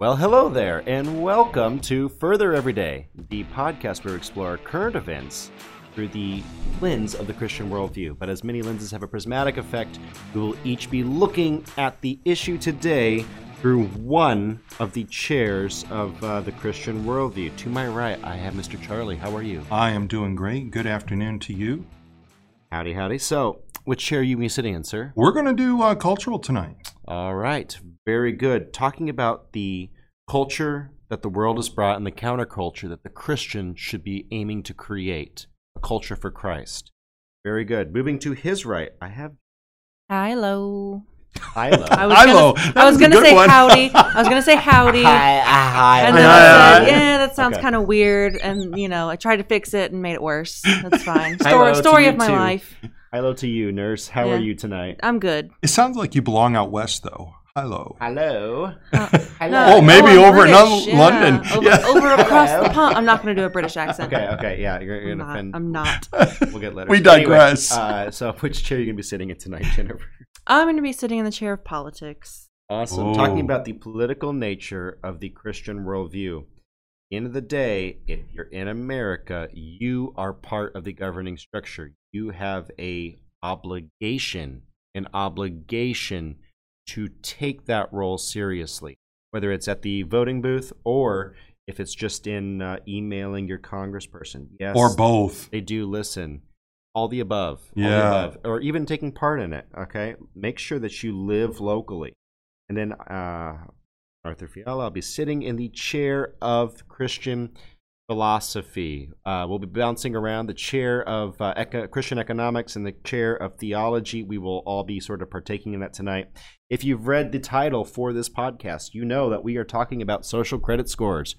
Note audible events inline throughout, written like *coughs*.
Well, hello there, and welcome to Further Every Day, the podcast where we explore current events through the lens of the Christian worldview. But as many lenses have a prismatic effect, we will each be looking at the issue today through one of the chairs of uh, the Christian worldview. To my right, I have Mr. Charlie. How are you? I am doing great. Good afternoon to you. Howdy, howdy. So, which chair are you be sitting in, sir? We're going to do uh, cultural tonight. All right, very good. Talking about the culture that the world has brought and the counterculture that the Christian should be aiming to create a culture for Christ. Very good. Moving to his right, I have Hello. Hilo. I was Hilo. gonna, I was was gonna say one. howdy. *laughs* I was gonna say howdy. Hi, uh, hi. And then Hi. I said, yeah, that sounds Okay. kind of weird. And, you know, I tried to fix it and made it worse. That's fine. *laughs* Story, story of my too. life. Hello to you, nurse. How are you tonight? I'm good. It sounds like you belong out west, though. Hello. Hello. Uh, *laughs* Oh, maybe I'm over in British, Lon- London. Over, *laughs* Yeah. over across the pond. I'm not going to do a British *laughs* accent. Okay, okay, yeah, you're, you're I'm gonna not. offend. I'm not. We'll get later. We Anyway, digress. uh, so, which chair are you gonna be sitting in tonight, Jennifer? I'm going to be sitting in the chair of politics. Awesome. Oh. Talking about the political nature of the Christian worldview. End of the day, if you're in America, you are part of the governing structure. You have a obligation, an obligation to take that role seriously, whether it's at the voting booth or if it's just in uh, emailing your congressperson. Yes, Or both. they do listen. All the above. all the Yeah. above, or even taking part in it. Okay. Make sure that you live locally. And then uh, Arthur Fiala, I'll be sitting in the chair of Christian philosophy. Uh, we'll be bouncing around the chair of uh, eco- Christian economics and the chair of theology. We will all be sort of partaking in that tonight. If you've read the title for this podcast, you know that we are talking about social credit scores.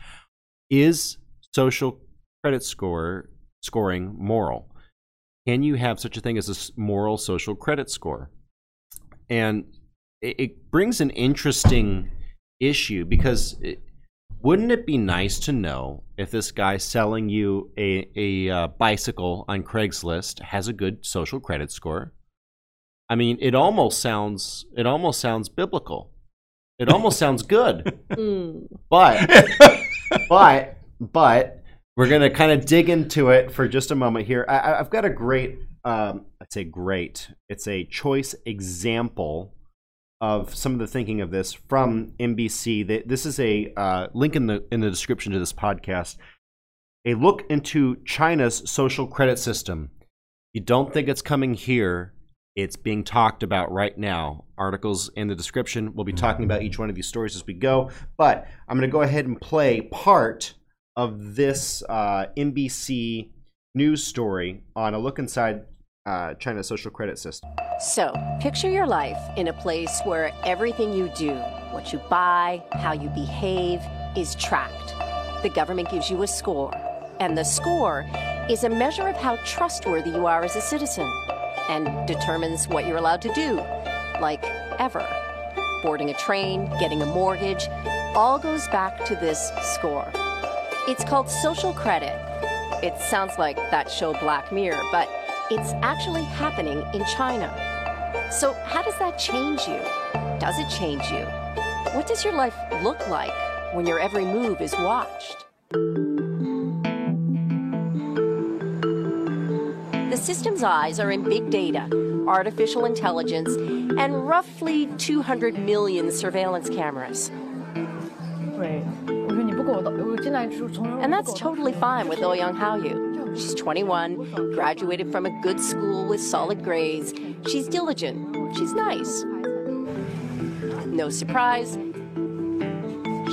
Is social credit score scoring moral? Can you have such a thing as a moral social credit score? And it, brings an interesting issue because wouldn't it be nice to know if this guy selling you a, a uh, bicycle on Craigslist has a good social credit score? I mean, it almost sounds it almost sounds biblical. It almost *laughs* sounds good. Mm. But *laughs* but but we're gonna kind of dig into it for just a moment here. I, I- I've got a great, um, I'd say great. It's a choice example of some of the thinking of this from NBC. Th- This is a uh, link in the in the description to this podcast. A look into China's social credit system. You don't think it's coming here. It's being talked about right now. Articles in the description. We'll be talking about each one of these stories as we go. But I'm going to go ahead and play part of this uh, NBC news story on a look inside uh, China's social credit system. So, picture your life in a place where everything you do, what you buy, how you behave, is tracked. The government gives you a score, and the score is a measure of how trustworthy you are as a citizen and determines what you're allowed to do, like ever. Boarding a train, getting a mortgage, all goes back to this score. It's called social credit. It sounds like that show Black Mirror, but it's actually happening in China. So, how does that change you? Does it change you? What does your life look like when your every move is watched? The system's eyes are in big data, artificial intelligence, and roughly 200 million surveillance cameras. Right. And that's totally fine with Ouyang Haoyu. She's 21, graduated from a good school with solid grades. She's diligent. She's nice. No surprise,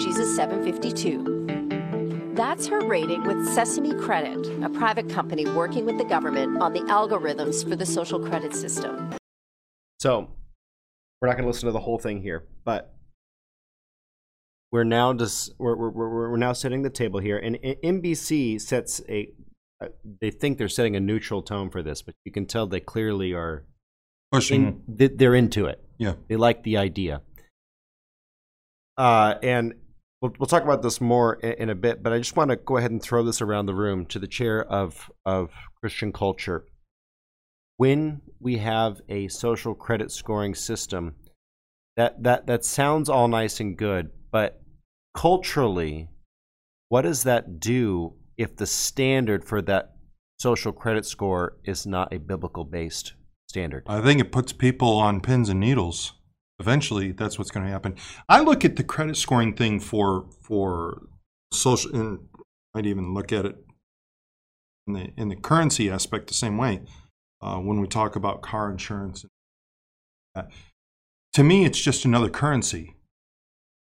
she's a 752. That's her rating with Sesame Credit, a private company working with the government on the algorithms for the social credit system. So we're not going to listen to the whole thing here, but we're now just we're, we're, we're, now setting the table here, and NBC sets a. Uh, they think they're setting a neutral tone for this, but you can tell they clearly are. Pushing. In, they're into it. Yeah. They like the idea. Uh, and we'll, we'll talk about this more in, in a bit, but I just want to go ahead and throw this around the room to the chair of, of Christian culture. When we have a social credit scoring system, that, that, that sounds all nice and good, but culturally, what does that do if the standard for that social credit score is not a biblical based standard? I think it puts people on pins and needles. Eventually, that's what's going to happen. I look at the credit scoring thing for for social, and I'd even look at it in the in the currency aspect the same way. Uh, when we talk about car insurance, uh, to me, it's just another currency.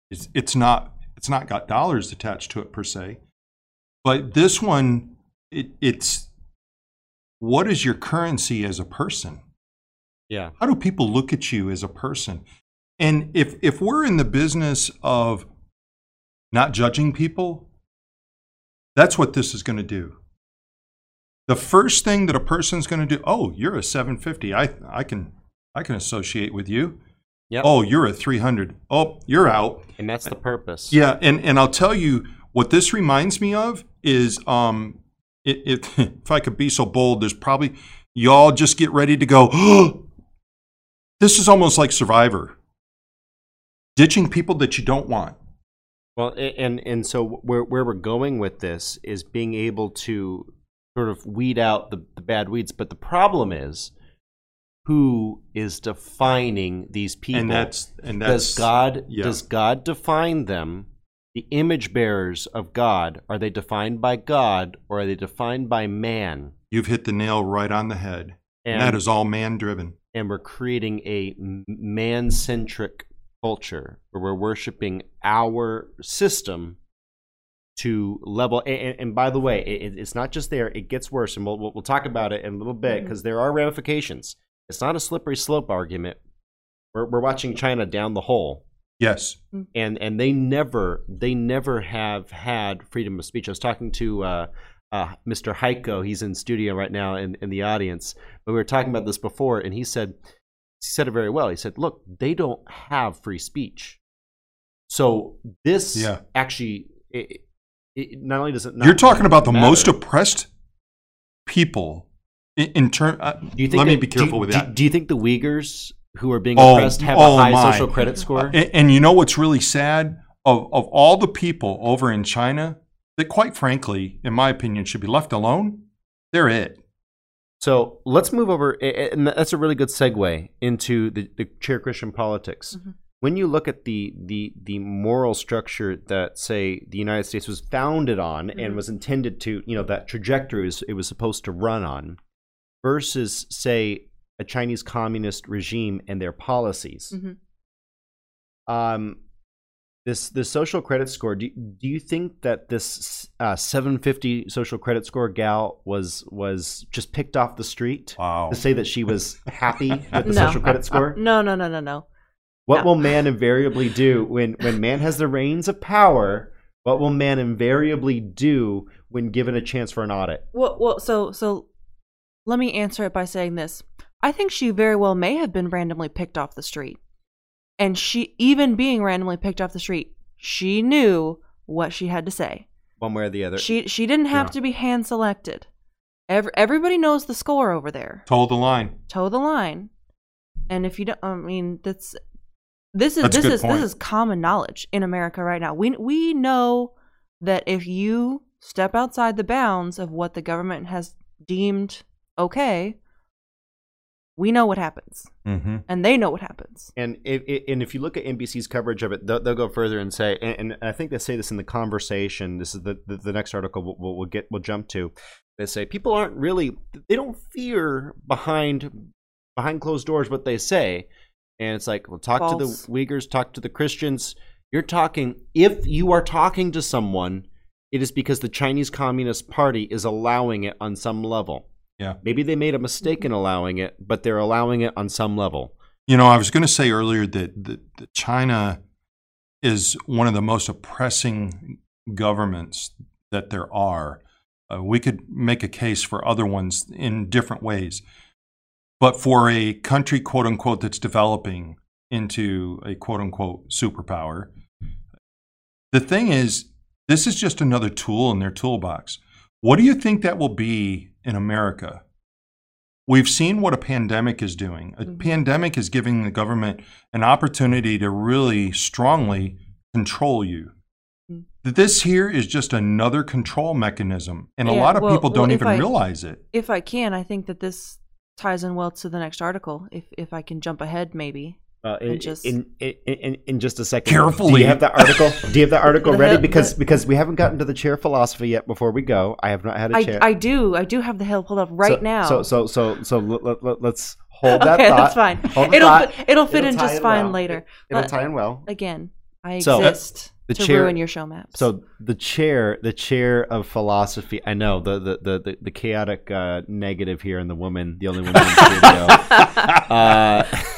It's it's not it's not got dollars attached to it per se, but this one, it, it's what is your currency as a person? Yeah. How do people look at you as a person? And if if we're in the business of not judging people, that's what this is going to do. The first thing that a person's going to do, oh, you're a 750. I I can I can associate with you. Yep. Oh, you're a 300. Oh, you're out. And that's the purpose. Yeah, and and I'll tell you what this reminds me of is um it, it *laughs* if I could be so bold, there's probably y'all just get ready to go. *gasps* this is almost like Survivor, ditching people that you don't want. Well, and and so where where we're going with this is being able to sort of weed out the, the bad weeds. But the problem is, who is defining these people? And that's and that's does God yeah. does God define them? The image bearers of God are they defined by God or are they defined by man? you've hit the nail right on the head. And, And that is all man driven. and we're creating a man centric culture where we're worshiping our system to level. And, and by the way, it, it's not just there, it gets worse. And we'll, we'll, we'll talk about it in a little bit mm-hmm. because there are ramifications. It's not a slippery slope argument. We're, we're watching China down the hole. Yes. And and they never they never have had freedom of speech. I was talking to uh, uh, Mr. Heiko. He's in studio right now in, in the audience. But we were talking about this before, and he said he said it very well. He said, "Look, they don't have free speech. So this Yeah. actually, it, it, not only does it not You're talking about the matter, most oppressed people in, in turn. Uh, Do you think let me that- be do- careful with do- that. Do you think the Uyghurs who are being Oh, oppressed have oh a high my. social credit score? And, and you know what's really sad? Of, of all the people over in China that, quite frankly, in my opinion, should be left alone, they're it. So let's move over, a- a- and that's a really good segue into the, the chair Christian politics. Mhm. When you look at the, the the moral structure that, say, the United States was founded on and Mhm. was intended to, you know, that trajectory was, it was supposed to run on, versus, say, a Chinese communist regime and their policies. Mhm. Um, this this social credit score. Do do you think that this uh, 750 social credit score gal was was just picked off the street? Wow. to say that she was happy *laughs* with the No. social credit score? *laughs* No, no, no, no, no. What No. will man invariably do when when man has the reins of power? What will man invariably do when given a chance for an audit? Well, well, so so let me answer it by saying this. I think she very well may have been randomly picked off the street. And she even being randomly picked off the street, she knew what she had to say. One way or the other. She she didn't have Yeah. to be hand selected. Every, everybody knows the score over there. Told the line. Toe the line. And if you don't I mean that's this is That's this is point. this is common knowledge in America right now. We we know that if you step outside the bounds of what the government has deemed okay, we know what happens. Mm-hmm. And they know what happens. And if, if- and if you look at NBC's coverage of it, they'll, they'll go further and say, and, and I think they say this in the conversation. This is the the, the next article we'll, we'll, we'll get we'll jump to. They say people aren't really they don't fear behind behind closed doors what they say, and it's like well talk to the Uyghurs, talk to the Christians. You're talking if you are talking to someone, it is because the Chinese Communist Party is allowing it on some level. Yeah. Maybe they made a mistake in allowing it, but they're allowing it on some level. You know, I was going to say earlier that, that, that China is one of the most oppressing governments that there are. Uh, we could make a case for other ones in different ways. But for a country, quote unquote, that's developing into a quote unquote superpower, the thing is, this is just another tool in their toolbox. What do you think that will be in America? We've seen what a pandemic is doing. A Mhm. pandemic is giving the government an opportunity to really strongly control you. Mhm. this here is just another control mechanism, and a lot of well- people don't well, even I- realize it. If I can, I think that this ties in well to the next article. If if I can jump ahead, maybe. Uh, in, just- in, in, in, in just a second. Carefully. Do you have the article? Do you have the article *laughs* ready? Because because we haven't gotten to the chair philosophy yet. Before we go, I have not had a I, chair. I do I do have the hell pulled up right so, now. So so so so let, let, let's hold that okay, thought. that's fine. Hold It'll thought. fit, it'll fit in tie just fine well. later. It'll Let- tie in well. Again, I So, exist the to chair- ruin your show maps. So the chair, the chair of philosophy. I know the the the the, the chaotic uh, negative here, and the woman, the only woman in the studio. *laughs* uh, *laughs*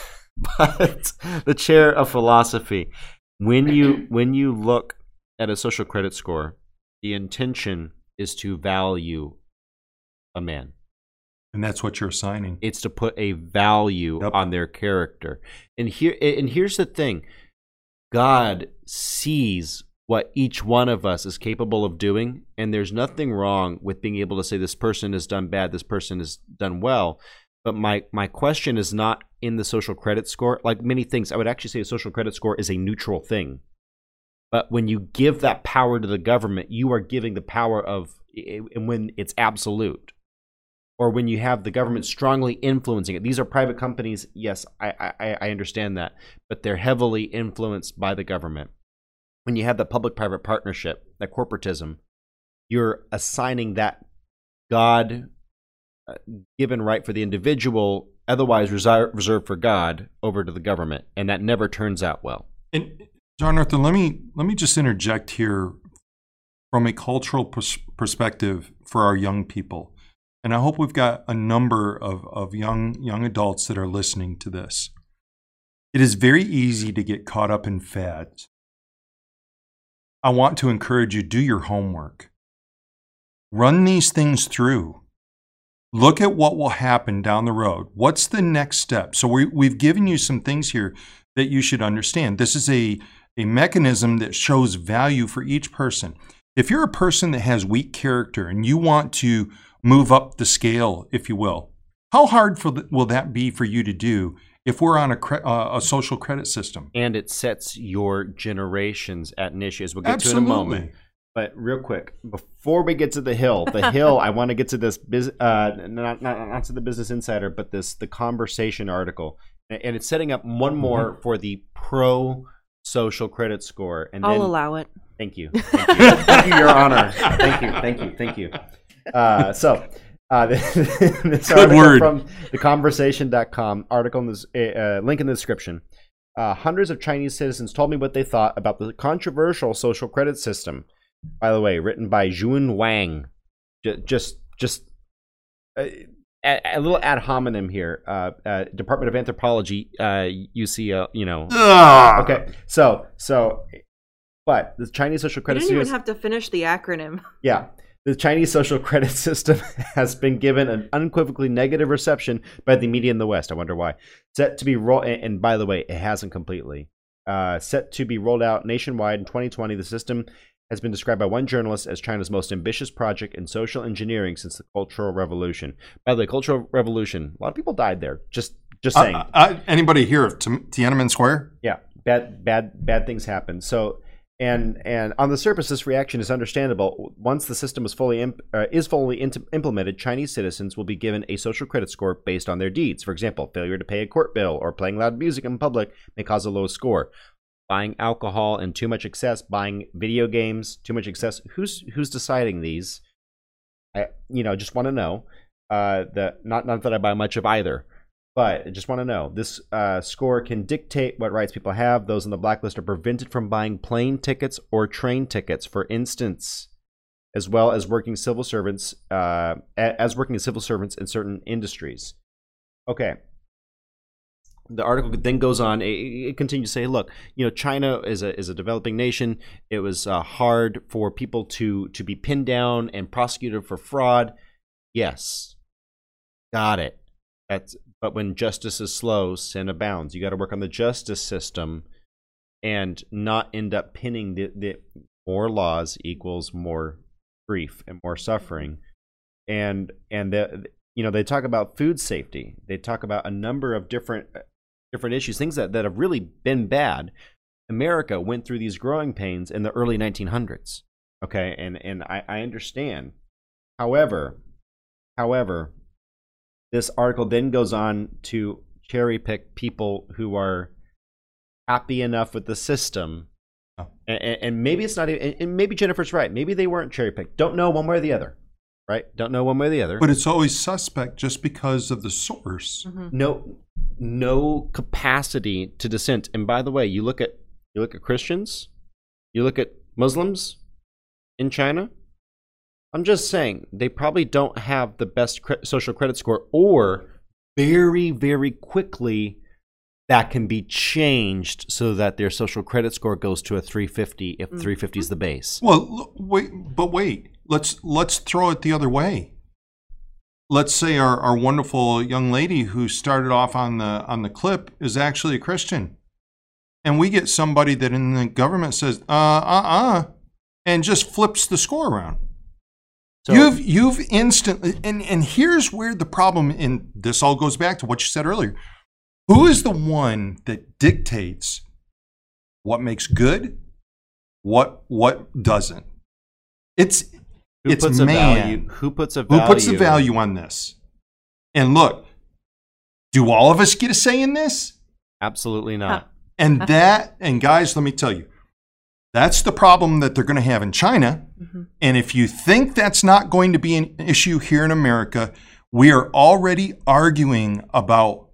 but the chair of philosophy. When you *clears throat* when you look at a social credit score, the intention is to value a man. And that's what you're assigning. It's to put a value Yep. on their character. And here and here's the thing. God sees what each one of us is capable of doing, and there's nothing wrong with being able to say this person has done bad, this person has done well. But my my question is not in the social credit score. Like many things, I would actually say a social credit score is a neutral thing. But when you give that power to the government, you are giving the power of, and when it's absolute or when you have the government strongly influencing it. These are private companies. Yes, I, I, I understand that, but they're heavily influenced by the government. When you have the public-private partnership, that corporatism, you're assigning that God uh, given right for the individual, otherwise reserved for God, over to the government, and that never turns out well. And John Arthur, let me let me just interject here from a cultural pers- perspective for our young people. And I hope we've got a number of, of young young adults that are listening to this. It is very easy to get caught up in fads. I want to encourage you do your homework. Run these things through. Look at what will happen down the road. What's the next step? So we, we've given you some things here that you should understand. This is a, a mechanism that shows value for each person. If you're a person that has weak character and you want to move up the scale, if you will, how hard for the, will that be for you to do if we're on a, cre- uh, a social credit system? And it sets your generations at an issue, as we'll get to in a moment. But real quick, before we get to the hill, the *laughs* hill, I want to get to this, bus- uh, not, not not to the Business Insider, but this the conversation article, and and it's setting up one more for the pro social credit score. And I'll then, allow it. Thank you, thank you, thank you, Your Honor. Thank you, thank you, thank you. Uh, so. Uh, *laughs* this Good article word. from theconversation.com article in this uh, link in the description. Uh, hundreds of Chinese citizens told me what they thought about the controversial social credit system. By the way, written by Jun Wang. J- just, just uh, a, a little ad hominem here. Uh, uh, Department of Anthropology, uh, UCL. You know. Ugh. Okay, so, so, but the Chinese social You credit didn't even system. have to finish the acronym. Yeah. The Chinese social credit *laughs* system has been given an unequivocally negative reception by the media in the West. I wonder why. Set to be rolled, and, and by the way, it hasn't completely. Uh, set to be rolled out nationwide in 2020, the system has been described by one journalist as China's most ambitious project in social engineering since the Cultural Revolution. By the way, Cultural Revolution, a lot of people died there. Just, just saying. Uh, uh, anybody here of Tiananmen Square? Yeah, bad bad bad things happen. So and and on the surface, this reaction is understandable. Once the system is fully imp- uh, is fully int- implemented, Chinese citizens will be given a social credit score based on their deeds. For example, failure to pay a court bill or playing loud music in public may cause a low score. Buying alcohol in too much excess, buying video games too much excess. Who's who's deciding these? I you know just want to know. Uh, that not not that I buy much of either. But I just want to know this uh, score can dictate what rights people have. Those on the blacklist are prevented from buying plane tickets or train tickets, for instance, as well as working civil servants, uh, as working as civil servants in certain industries. Okay. The article then goes on. It, it continues to say, "Look, you know, China is a is a developing nation. It was uh, hard for people to to be pinned down and prosecuted for fraud. Yes, got it. That's but when justice is slow, sin abounds. You got to work on the justice system and not end up pinning the, the more laws equals more grief and more suffering. And and the you know they talk about food safety. They talk about a number of different different issues, things that, that have really been bad. America went through these growing pains in the early 1900s. Okay, and and I, I understand. However, however, this article then goes on to cherry pick people who are happy enough with the system. Oh. And, and maybe it's not even, and maybe Jennifer's right. Maybe they weren't cherry picked. Don't know one way or the other. Right? Don't know one way or the other. But it's always suspect just because of the source. Mm-hmm. no no capacity to dissent. And by the way, you look at you look at Christians, you look at Muslims in China. I'm just saying they probably don't have the best cre- social credit score, or very very quickly that can be changed so that their social credit score goes to a 350 if mm-hmm. 350 is the base. Well, wait, but wait. Let's let's throw it the other way. Let's say our, our wonderful young lady who started off on the on the clip is actually a Christian, and we get somebody that in the government says uh uh uh, and just flips the score around. So- you've you've instantly and and here's where the problem in this all goes back to what you said earlier. Who is the one that dictates what makes good, what what doesn't? It's Who it's puts a man value? Who puts a who puts the value on this. And look, do all of us get a say in this? Absolutely not. And *laughs* that, and guys, let me tell you, that's the problem that they're going to have in China. Mm-hmm. And if you think that's not going to be an issue here in America, we are already arguing about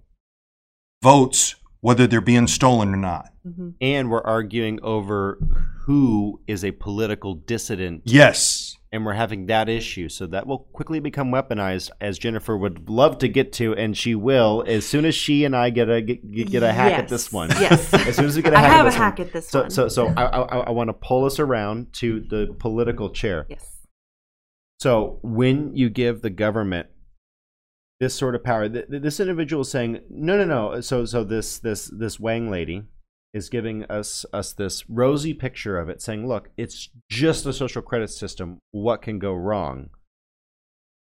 votes, whether they're being stolen or not. Mm-hmm. and we're arguing over who is a political dissident Yes. And we're having that issue so that will quickly become weaponized as jennifer would love to get to and she will as soon as she and i get a get, get a hack at this one Yes. *laughs* as soon as we get a hack I have at a hack one. at this so one. so so i i, I want to pull us around to the political chair Yes. so when you give the government this sort of power, th- th- this individual is saying, no, no, no. So, so this this this Wang lady is giving us us this rosy picture of it, saying, look, it's just a social credit system. What can go wrong?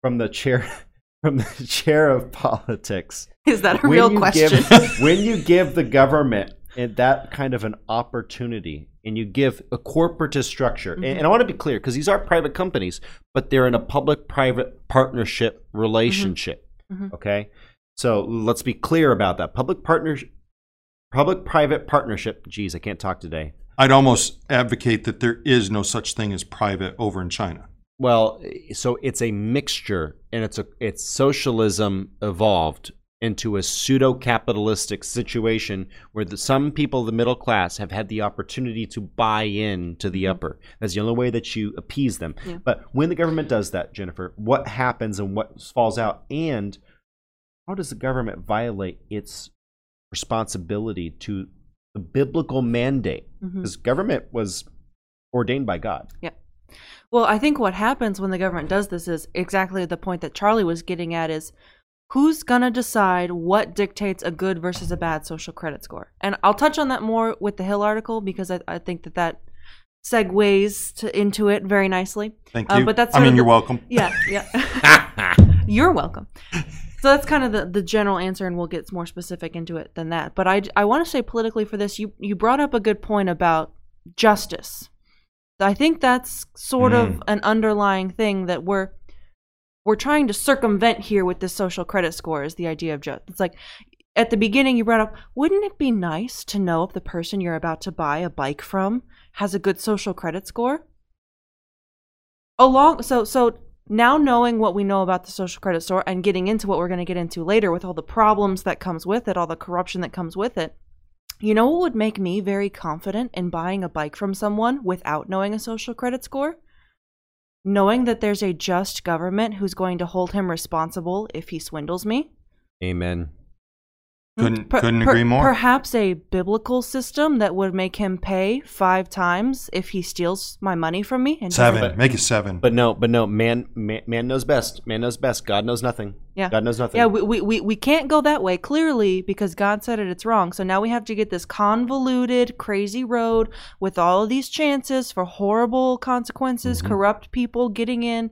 From the chair, *laughs* from the chair of politics, Is that a when real you question? Give, *laughs* when you give the government eh, that kind of an opportunity and you give a corporatist structure, and, and I mm-hmm. want to be clear because these are private companies, but they're in a public private partnership mm-hmm. relationship. Mhm. Okay. So let's be clear about that. Public partnership, public private partnership. Geez, I can't talk today. I'd almost advocate that there is no such thing as private over in China. Well, so it's a mixture, and it's a it's socialism evolved into a pseudo capitalistic situation where the, some people, the middle class, have had the opportunity to buy in to the mm-hmm. upper. That's the only way that you appease them. Yeah. But when the government does that, Jennifer, what happens and what falls out, and how does the government violate its responsibility to the biblical mandate? Because government was ordained by God. Yeah. Well, I think what happens when the government does this is exactly the point that Charlie was getting at is who's going to decide what dictates a good versus a bad social credit score? And I'll touch on that more with the Hill article because I, I think that that segues to, into it very nicely. Thank Uh, you. but that's I mean, of you're welcome. Yeah, yeah. *laughs* You're welcome. So that's kind of the, the general answer, and we'll get more specific into it than that. But I, I want to say politically for this, you, you brought up a good point about justice. I think that's sort of mm. an underlying thing that we're we're trying to circumvent here with this social credit score is the idea of justice. It's like at the beginning you brought up, wouldn't it be nice to know if the person you're about to buy a bike from has a good social credit score? Along so so now knowing what we know about the social credit score and getting into what we're going to get into later with all the problems that comes with it, all the corruption that comes with it. You know what would make me very confident in buying a bike from someone without knowing a social credit score? Knowing that there's a just government who's going to hold him responsible if he swindles me. Amen. Couldn't- couldn't agree more. Perhaps a biblical system that would make him pay five times if he steals my money from me. And doesn't- Seven. Make it seven. But no, but no, man, man, man knows best. Man knows best. God knows nothing. Yeah. God knows nothing. Yeah, we, we, we, we can't go that way clearly because God said it, it's wrong. So now we have to get this convoluted, crazy road with all of these chances for horrible consequences, Mhm. corrupt people getting in,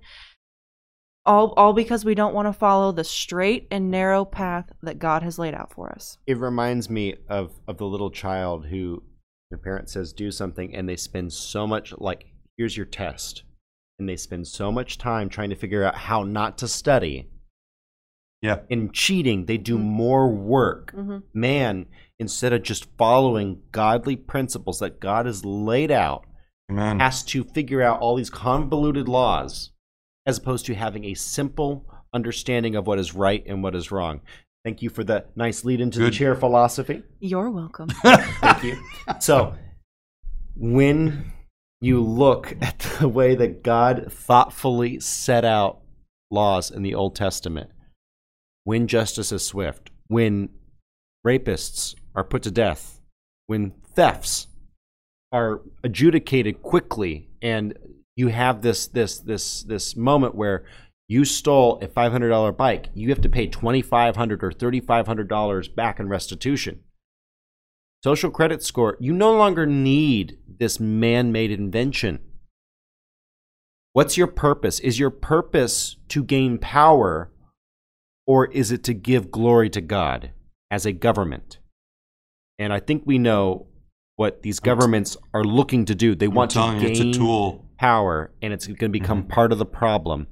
all, all because we don't want to follow the straight and narrow path that God has laid out for us. it reminds me of of the little child who Your parent says do something, and they spend so much, like, here's your test. And they spend so much time trying to figure out how not to study. Yeah. In cheating, they do Mhm. more work. Mhm. Man, instead of just following godly principles that God has laid out, Amen. has to figure out all these convoluted laws as opposed to having a simple understanding of what is right and what is wrong. Thank you for the nice lead into the chair philosophy. You're welcome. *laughs* Thank you. So, when you look at *laughs* the way that God thoughtfully set out laws in the Old Testament, when justice is swift, when rapists are put to death, when thefts are adjudicated quickly, and you have this this this this moment where you stole a five hundred dollar bike, you have to pay twenty five hundred or thirty five hundred dollars back in restitution social credit score, you no longer need this man made invention. What's your purpose? Is your purpose to gain power or is it to give glory to God as a government? And I think we know what these governments are looking to do. They I'm want to gain it's a tool. Power and it's going to become Mhm. part of the problem.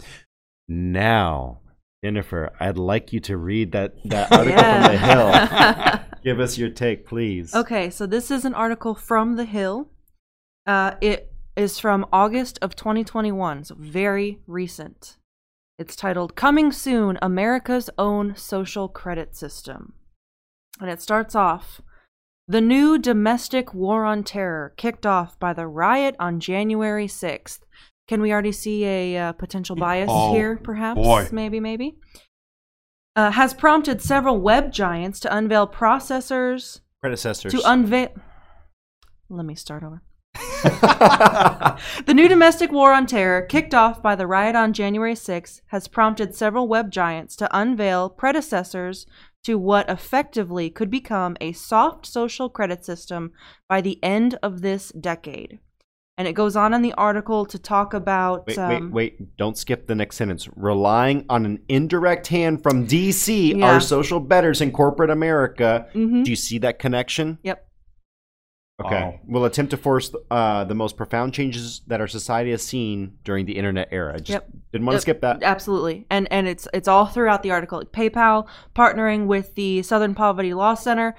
Now, Jennifer, I'd like you to read that, that *laughs* article from the Hill. Give us your take, please. Okay, so this is an article from The Hill. Uh, it is from August of 2021, so very recent. It's titled Coming Soon America's Own Social Credit System. And it starts off The new domestic war on terror kicked off by the riot on January 6th. Can we already see a uh, potential bias Oh, here, perhaps? boy. Maybe, maybe. Uh, has prompted several web giants to unveil processors Predecessors. to unveil. Let me start over. *laughs* The new domestic war on terror, kicked off by the riot on January 6, has prompted several web giants to unveil predecessors to what effectively could become a soft social credit system by the end of this decade. And it goes on in the article to talk about. wait, um, wait, wait. Don't skip the next sentence. Relying on an indirect hand from DC, Yeah. our social betters in corporate America. mhm. Do you see that connection? Yep. Okay. we Will attempt to force uh, the most profound changes that our society has seen during the internet era. Just Yep. didn't want to Yep, skip that. Absolutely. And and it's it's all throughout the article. PayPal partnering with the Southern Poverty Law Center.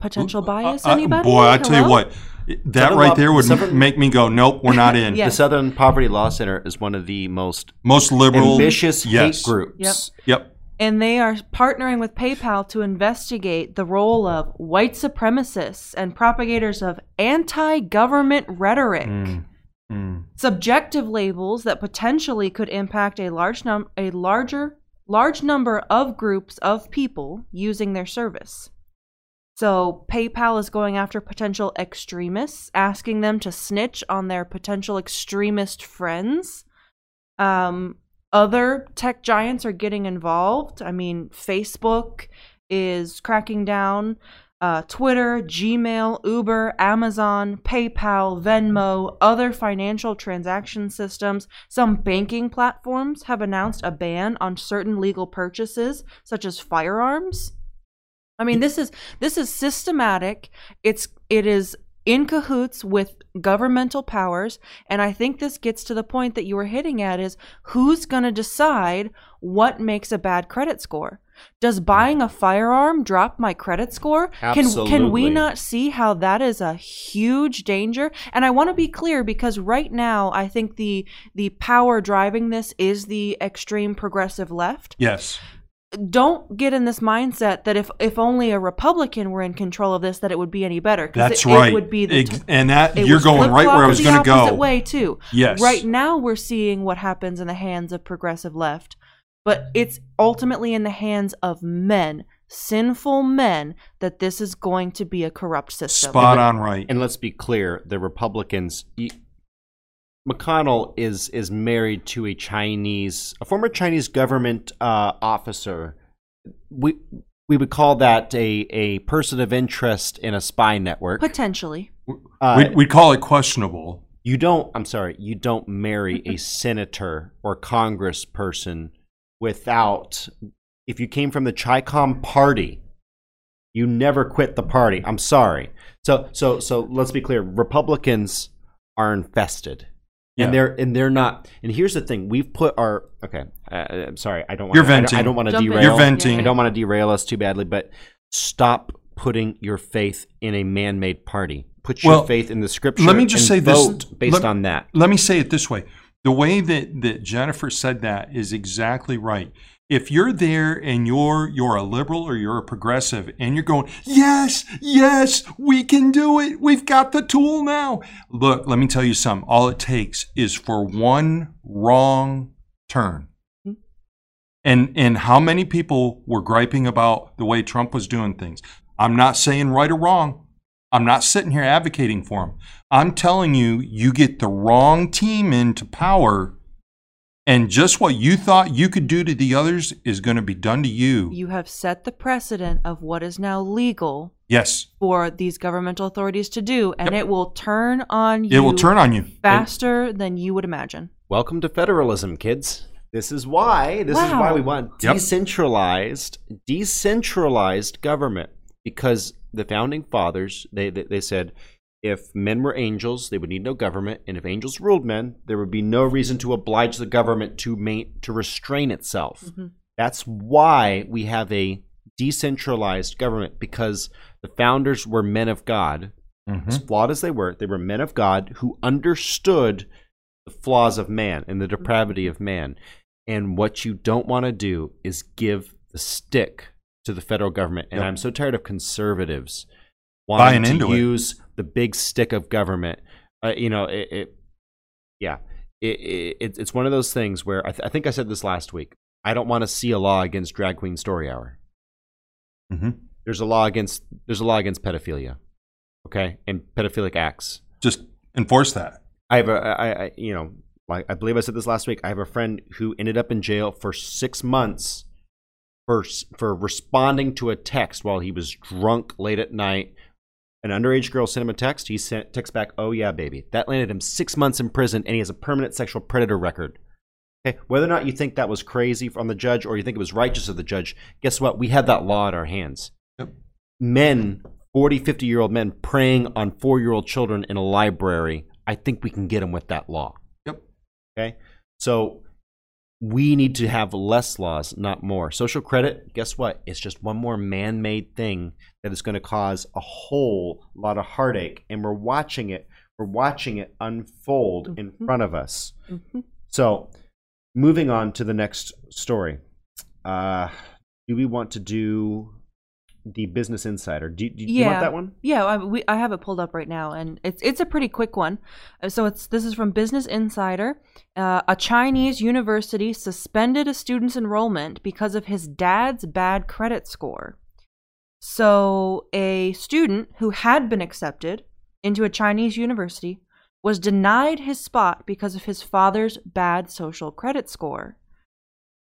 Potential bias, Uh, uh, anybody? boy, I tell you what, that Southern right Law- there would Southern- make me go, nope, we're not in. *laughs* Yeah. The Southern Poverty Law Center is one of the most Most liberal, ambitious yes. hate groups. Yep. Yep. And they are partnering with PayPal to investigate the role of white supremacists and propagators of anti-government rhetoric. Mm, mm. Subjective labels that potentially could impact a large num- a larger large number of groups of people using their service. So PayPal is going after potential extremists, asking them to snitch on their potential extremist friends. Um, other tech giants are getting involved. I mean, Facebook is cracking down. Uh, Twitter, Gmail, Uber, Amazon, PayPal, Venmo, other financial transaction systems, some banking platforms have announced a ban on certain legal purchases, such as firearms. I mean, this is this is systematic. It's it is in cahoots with governmental powers, and I think this gets to the point that you were hitting at: is who's going to decide what makes a bad credit score? Does hmm. buying a firearm drop my credit score? Can can we not see how that is a huge danger? And I want to be clear because right now I think the the power driving this is the extreme progressive left Yes. Don't get in this mindset that if if only a Republican were in control of this, that it would be any better. That's it, right. It would be the Ex- and that you're going right where I was going to opposite go. Way too. Yes. Right now we're seeing what happens in the hands of progressive left, but it's ultimately in the hands of men, sinful men, that this is going to be a corrupt system. Spot on right. And let's be clear, the Republicans. Y- McConnell is is married to a Chinese, a former Chinese government uh, officer. We we would call that a a person of interest in a spy network. Potentially. Uh, we'd, we'd call it questionable. you don't. I'm sorry. You don't marry a *laughs* senator or congressperson without. If you came from the Chi-Com party, You never quit the party. I'm sorry. So so so let's be clear. Republicans are infested. Yeah. And they're and they're not. And here's the thing: we've put our okay. Uh, I'm sorry. I don't. Want You're I don't, venting. I don't want to Jump in. derail. You're venting. I don't want to derail us too badly, but stop putting your faith in a man-made party. Put your Well, faith in the scripture. let me just and say this- based let- on that. Let me say it this way. The way that, that Jennifer said that is exactly right. If you're there and you're you're a liberal or you're a progressive and you're going, yes, yes, we can do it. We've got the tool now. Look, let me tell you something. All it takes is for one wrong turn. Hmm. And and how many people were griping about the way Trump was doing things? I'm not saying right or wrong. I'm not sitting here advocating for him. I'm telling you, you get the wrong team into power, and just what you thought you could do to the others is going to be done to you. You have set the precedent of what is now legal yes, for these governmental authorities to do, and it will turn on you it will turn on you. faster than you would imagine. Welcome to federalism, kids. This is why. This is why we want Yep. decentralized, decentralized government. Because the founding fathers, they, they they said, if men were angels, they would need no government, and if angels ruled men, there would be no reason to oblige the government to main, to restrain itself. That's why we have a decentralized government because the founders were men of God, Mhm. as flawed as they were, they were men of God who understood the flaws of man and the depravity of man. And what you don't want to do is give the stick to the federal government. And Yep. I'm so tired of conservatives Buying wanting to into it. The big stick of government. Uh, you know, it, it yeah, it, it, it's- it's one of those things where I, th- I think I said this last week. I don't want to see a law against drag queen story hour Mhm. there's a law against there's a law against pedophilia okay and pedophilic acts Just enforce that. i have a i, I you know like i believe i said this last week i have a friend who ended up in jail for six months for for responding to a text while he was drunk late at night an underage girl sent him a text he sent text back oh yeah baby that landed him six months in prison and he has a permanent sexual predator record Okay, whether or not you think that was crazy from the judge or you think it was righteous of the judge, guess what? We have that law in our hands. Yep. Men, 40, 50 year old men preying on four year old children in a library, I think we can get them with that law. Yep. Okay, so we need to have less laws, not more. Social credit, guess what? It's just one more man made thing that is going to cause a whole lot of heartache. And we're watching it. We're watching it unfold in Mhm. front of us. Mhm. So, moving on to the next story. Uh, do we want to do the Business Insider? Do, do, do you want that one? Yeah, I, we, I have it pulled up right now, and it's it's a pretty quick one. Uh, So it's this is from Business Insider. Uh, a Chinese university suspended a student's enrollment because of his dad's bad credit score. So a student who had been accepted into a Chinese university was denied his spot because of his father's bad social credit score.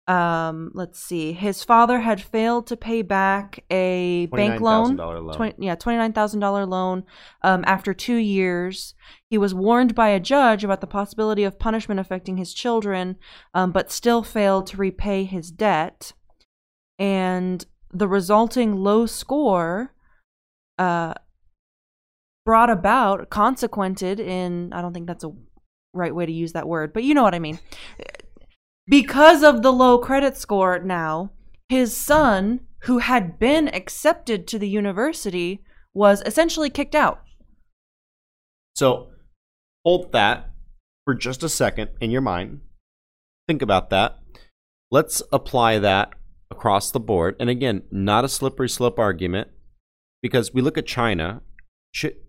Um, let's see. His father had failed to pay back a bank loan. $29,000 loan. 20, yeah, $29,000 loan um, after two years. He was warned by a judge about the possibility of punishment affecting his children, um, but still failed to repay his debt. And the resulting low score uh, brought about, consequented in, I don't think that's a right way to use that word, but you know what I mean. Because of the low credit score now, his son, who had been accepted to the university, was essentially kicked out. So, hold that for just a second in your mind. Think about that. Let's apply that across the board. And again, not a slippery slope argument because we look at China.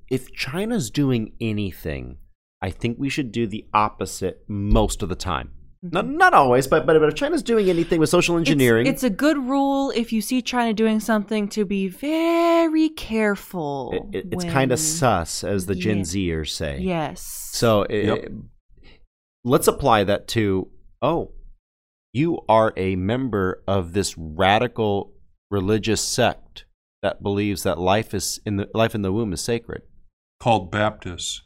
If China's doing anything, I think we should do the opposite most of the time. Mm-hmm. Not, not always, but, but but if China's doing anything with social engineering, It's, it's a good rule if you see China doing something to be very careful. it, it- it's when- kind of sus, as the Gen Yeah. Zers say. Yes. So it, Yep. let's apply that to oh, you are a member of this radical religious sect that believes that life is in the life in the womb is sacred. Called Baptists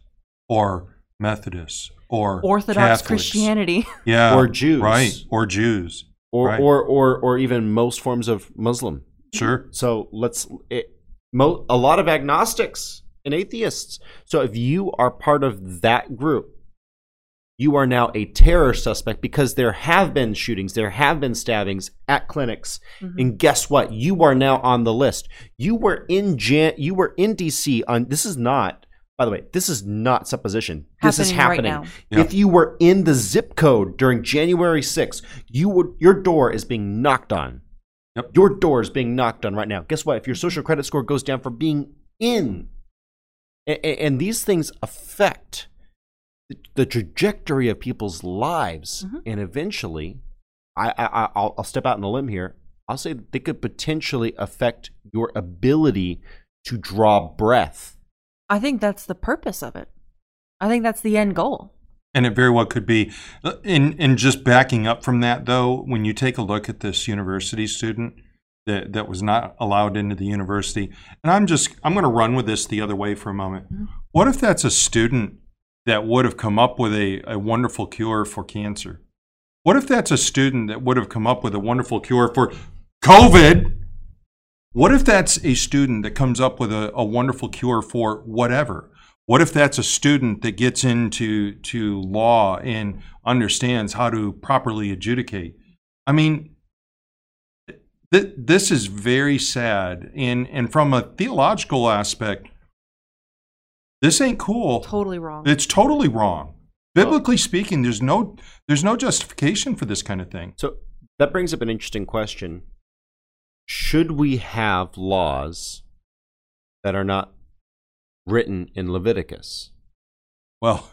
or Methodists or Orthodox Catholics. Christianity. *laughs* Yeah. Or Jews. Right. Or Jews. Or, Right. or or or even most forms of Muslim. Sure. So let's it, mo- a lot of agnostics and atheists. So if you are part of that group, you are now a terror suspect because there have been shootings, there have been stabbings at clinics, Mhm. and guess what? You are now on the list. You were in Jan- you were in DC on this is not by the way, this is not supposition. This is Happening right now. Yeah. If you were in the zip code during January 6th, you would your door is being knocked on. Yep. Your door is being knocked on right now. Guess what? If your social credit score goes down for being in, a- a- and, these things affect the, the trajectory of people's lives, Mhm. and eventually, I, I I'll, I'll step out on a limb here. I'll say that they could potentially affect your ability to draw breath. I think that's the purpose of it. I think that's the end goal. And it very well could be. In in just backing up from that, though, when you take a look at this university student that that was not allowed into the university, and I'm just I'm going to run with this the other way for a moment. Mm-hmm. What if that's a student that would have come up with a, a wonderful cure for cancer? What if that's a student that would have come up with a wonderful cure for COVID? What if that's a student that comes up with a, a wonderful cure for whatever? What if that's a student that gets into to law and understands how to properly adjudicate? I mean, th- this is very sad, and and from a theological aspect, this ain't cool. Totally wrong. It's totally wrong. Biblically speaking, there's no there's no justification for this kind of thing. So that brings up an interesting question. Should we have laws that are not written in Leviticus? Well,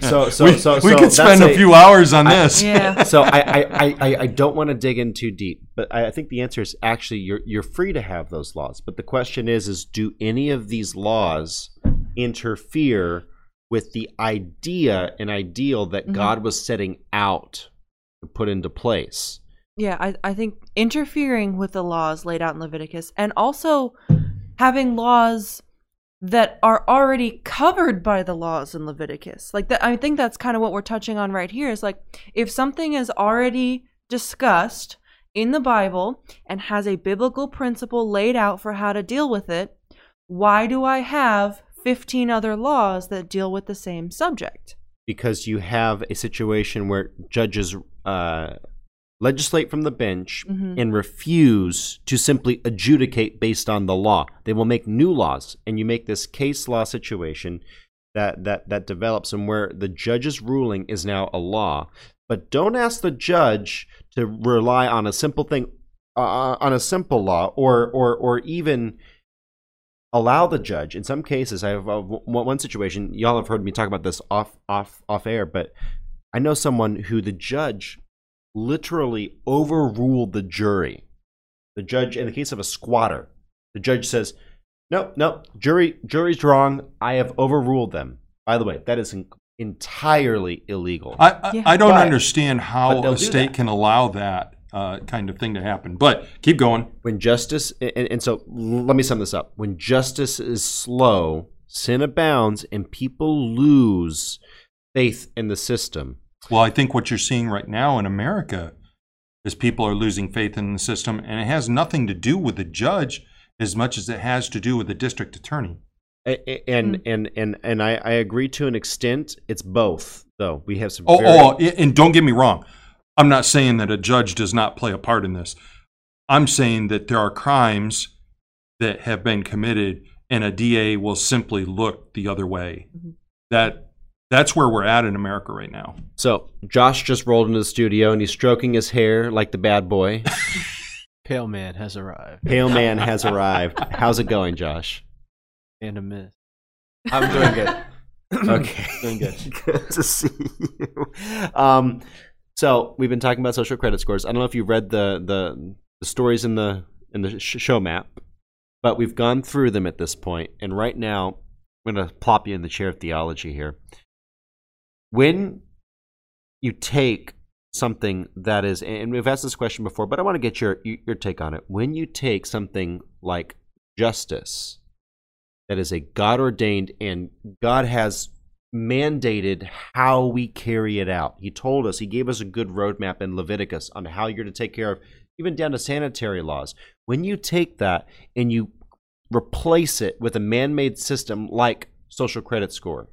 So- so- *laughs* we, so- we could spend a a- few hours on I- this. yeah. *laughs* so I, I, I, I- I don't want to dig in too deep, but I I think the answer is actually you're you're free to have those laws. But the question is is do any of these laws interfere with the idea and ideal that Mhm. God was setting out to put into place? Yeah, I, I think interfering with the laws laid out in Leviticus and also having laws that are already covered by the laws in Leviticus. Like that I think that's kind of what we're touching on right here is like if something is already discussed in the Bible and has a biblical principle laid out for how to deal with it, why do I have 15 other laws that deal with the same subject? because you have a situation where judges uh, legislate from the bench Mhm. and refuse to simply adjudicate based on the law. They will make new laws, and you make this case law situation that that that develops, and where the judge's ruling is now a law. But don't ask the judge to rely on a simple thing, uh, on a simple law, or or or even allow the judge in some cases i have uh, one situation y'all have heard me talk about this off off off air but i know someone who the judge literally overruled the jury the judge in the case of a squatter the judge says no no jury jury's wrong i have overruled them by the way that is en- entirely illegal I, I, Yeah. I don't But- understand how a state can allow that uh, kind of thing to happen. But keep going. when justice and, and so let me sum this up when justice is slow sin abounds and people lose faith in the system Well, I think what you're seeing right now in America is people are losing faith in the system, and it has nothing to do with the judge as much as it has to do with the district attorney. A- a- and and and and I, I agree to an extent it's both though we have some Oh, very- oh, and don't get me wrong. I'm not saying that a judge does not play a part in this. I'm saying that there are crimes that have been committed, and a DA will simply look the other way. Mhm. That that's where we're at in America right now. so josh just rolled into the studio and he's stroking his hair like the bad boy *laughs* Pale man has arrived. pale man has arrived how's it going josh And a miss. i'm doing good *clears throat* okay Doing good. *laughs* good to see you um so we've been talking about social credit scores i don't know if you read the the, the stories in the in the sh- show map but we've gone through them at this point. point and right now i'm going to plop you in the chair of theology here when you take something that is and we've asked this question before but i want to get your your take on it when you take something like justice that is a god ordained and god has mandated how we carry it out he told us he gave us a good roadmap in leviticus on how you're to take care of even down to sanitary laws when you take that and you replace it with a man-made system like social credit score.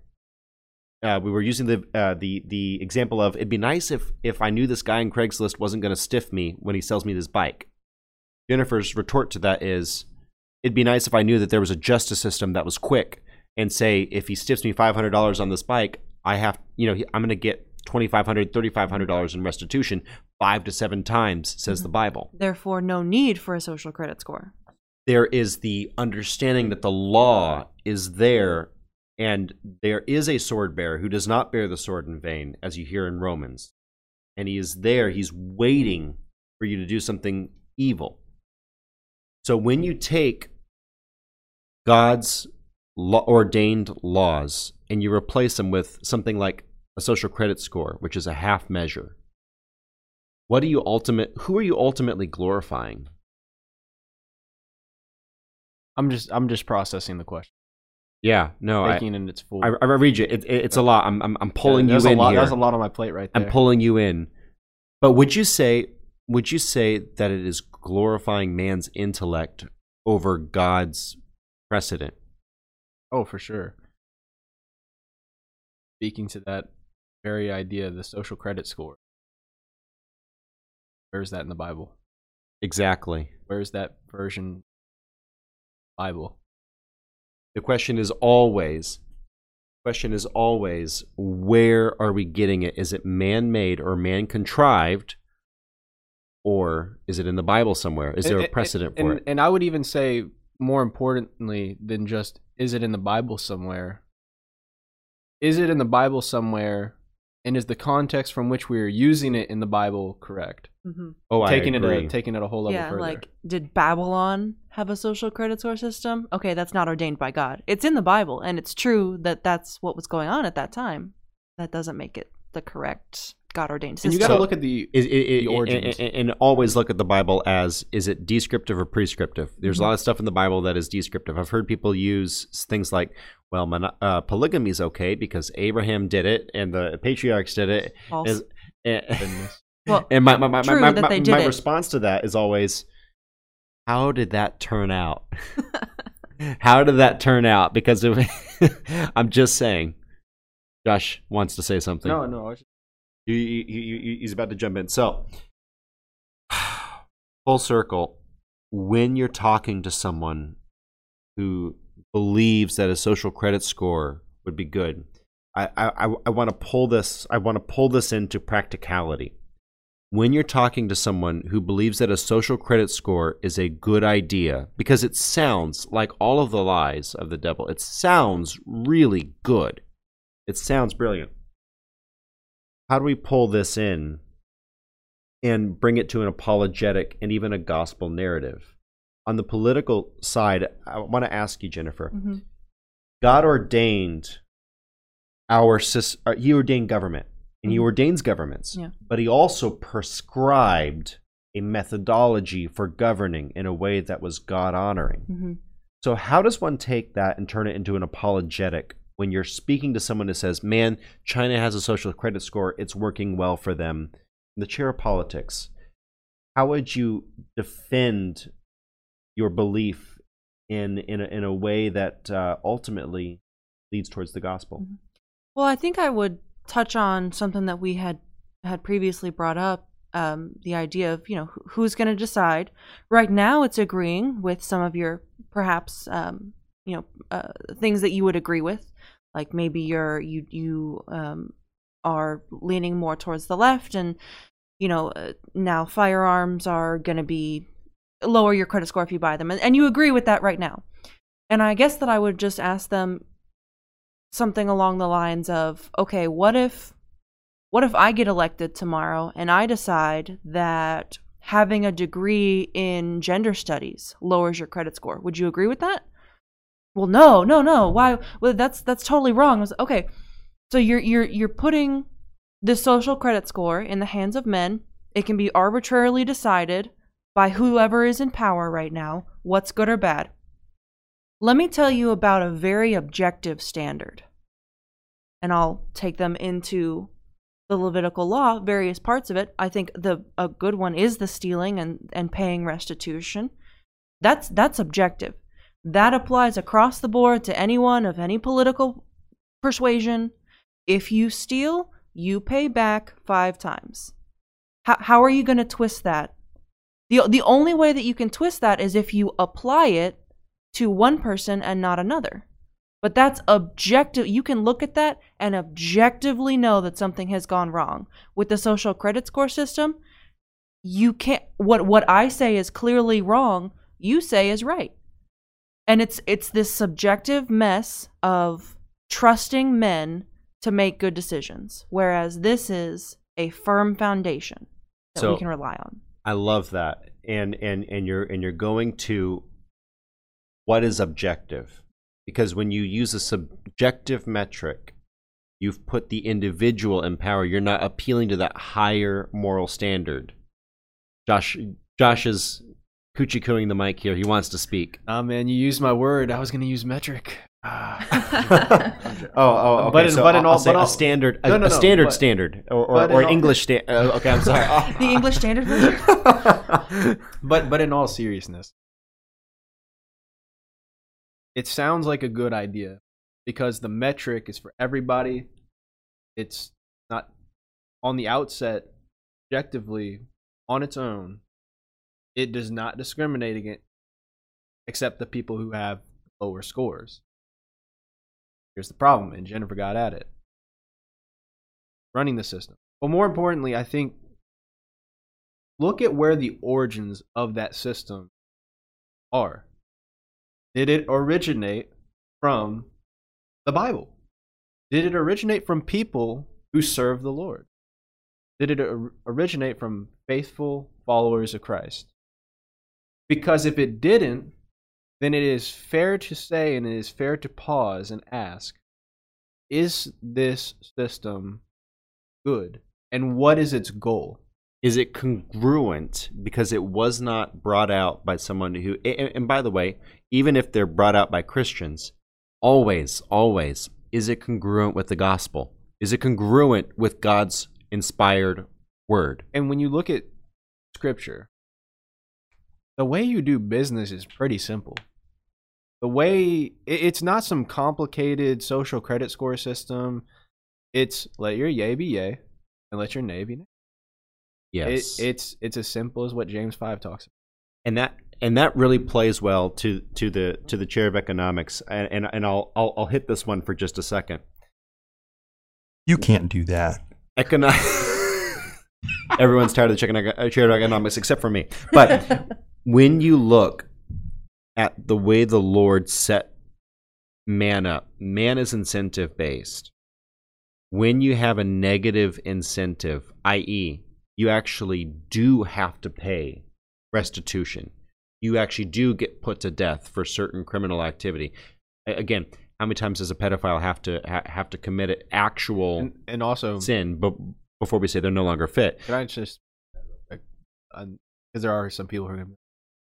Uh, we were using the uh, the the example of it'd be nice if if I knew this guy in Craigslist wasn't going to stiff me when he sells me this bike. Jennifer's retort to that is, it'd be nice if I knew that there was a justice system that was quick and say if he stiffs me five hundred dollars on this bike, I have you know I'm going to get twenty five hundred, thirty five hundred dollars in restitution five to seven times says the Bible. Therefore, no need for a social credit score. there is the understanding that the law is there and there is a sword bearer who does not bear the sword in vain as you hear in romans. And he is there he's waiting for you to do something evil. So when you take god's ordained laws and you replace them with something like a social credit score which is a half measure what do you ultimate who are you ultimately glorifying? I'm just I'm just processing the question, yeah no I, taking it in its full. I, I read you. It, it, it's a lot. I'm, I'm, I'm pulling Yeah, you in a lot, here. There's a lot on my plate right there. I'm pulling you in. But would you say, would you say that it is glorifying man's intellect over God's precedent? Oh, for sure. Speaking to that very idea, the social credit score. Where's that in the Bible? Exactly. Where's that version Bible? The question is always, question is always, where are we getting it? Is it man-made or man-contrived, or is it in the Bible somewhere? Is there And- a precedent and, for and, it? And I would even say, more importantly than just, is it in the Bible somewhere? Is it in the Bible somewhere? And is the context from which we are using it in the Bible correct? hmm Oh, taking I it a, taking it a whole level Yeah, further. like did Babylon have a social credit score system? Okay, that's not ordained by God. It's in the Bible, and it's true that that's what was going on at that time. That doesn't make it the correct God ordained system. and you got to So- look at the Is, i- i- the origins. And, and always look at the Bible as is it descriptive or prescriptive? There's Mm-hmm. a lot of stuff in the Bible that is descriptive. I've heard people use things like, well, mono- uh, polygamy is okay because Abraham did it and the patriarchs did it. False. Is- *laughs* and, well, and my, my, my, true my, that my, they did my it. response to that is always, how did that turn out? *laughs* how did that turn out? Because of, *laughs* I'm just saying. Josh wants to say something. no, no. I was- You, you, he's about to jump in. So, *sighs* full circle, when you're talking to someone who believes that a social credit score would be good, I, I, I want to pull this. I want to pull this into practicality. When you're talking to someone who believes that a social credit score is a good idea, because it sounds like all of the lies of the devil, it sounds really good. It sounds brilliant how do we pull this in and bring it to an apologetic and even a gospel narrative? On the political side, I want to ask you, Jennifer. Mhm. God ordained our uh, He ordained government, and He Mhm. ordains governments. Yeah. But He also prescribed a methodology for governing in a way that was God honoring. Mhm. So, how does one take that and turn it into an apologetic when you're speaking to someone who says, man, China has a social credit score, it's working well for them? In the chair of politics, how would you defend your belief in, in, a, in a way that uh, ultimately leads towards the gospel? Well, I think I would touch on something that we had had previously brought up. Um, the idea of you know who's going to decide. Right now, it's agreeing with some of your perhaps um, you know uh, things that you would agree with, like maybe you're you you um, are leaning more towards the left, and you know uh, now firearms are going to be lower your credit score if you buy them, and, and you agree with that right now. And I guess that I would just ask them something along the lines of okay what if what if i get elected tomorrow and i decide that having a degree in gender studies lowers your credit score? Would you agree with that well no no no why well that's that's totally wrong was, okay so you're you're you're putting the social credit score in the hands of men it can be arbitrarily decided by whoever is in power right now what's good or bad let me tell you about a very objective standard. And I'll take them into the Levitical law, various parts of it. I think the a good one is the stealing and, and paying restitution. That's that's objective. That applies across the board to anyone of any political persuasion. If you steal, you pay back five times. How, how are you going to twist that? The, the only way that you can twist that is if you apply it to one person and not another. But that's objective. You can look at that and objectively know that something has gone wrong. With the social credit score system, you can't what what I say is clearly wrong, you say is right. And it's it's this subjective mess of trusting men to make good decisions, whereas this is a firm foundation that So- we can rely on. I love that. And and and you're and you're going to what is objective? Because when you use a subjective metric, you've put the individual in power. You're not appealing to that higher moral standard. Josh Josh is coochie cooing the mic here. He wants to speak. Ah, man, you used my word. I was going to use metric. Ah. *laughs* oh, oh, okay. But in- so but in I'll, all- say but a standard, a, No, no, a standard but- standard, or, or, or all- English standard. Uh, *laughs* okay, I'm sorry. *laughs* The English Standard Version? but but in all seriousness, it sounds like a good idea because the metric is for everybody. It's not on the outset objectively on its own. It does not discriminate against except the people who have lower scores. Here's the problem, and Jennifer got at it. Running the system. But more importantly, I think look at where the origins of that system are. Did it originate from the Bible? Did it originate from people who serve the Lord? Did it originate from faithful followers of Christ? Because if it didn't, then it is fair to say and it is fair to pause and ask is this system good? And what is its goal? is it congruent because it was not brought out by someone who and, and by the way even if they're brought out by christians always always is it congruent with the gospel is it congruent with god's inspired word And when you look at scripture, the way you do business is pretty simple. The way it- it's not some complicated social credit score system. It's let your yay be yay and let your nay be nay. yes It, it's it's as simple as what James five talks about. and that and that really plays well to to the to the chair of economics and and, and I'll, I'll i'll hit this one for just a second You can't do that. Econo- *laughs* Everyone's tired of the chicken uh, chair of economics except for me. But *laughs* when you look at the way the Lord set man up, man is incentive based. When you have a negative incentive, i.e., you actually do have to pay restitution, you actually do get put to death for certain criminal activity. Again, how many times does a pedophile have to ha- have to commit an actual And, and also, sin but before we say they're no longer fit can I just because there are some people who are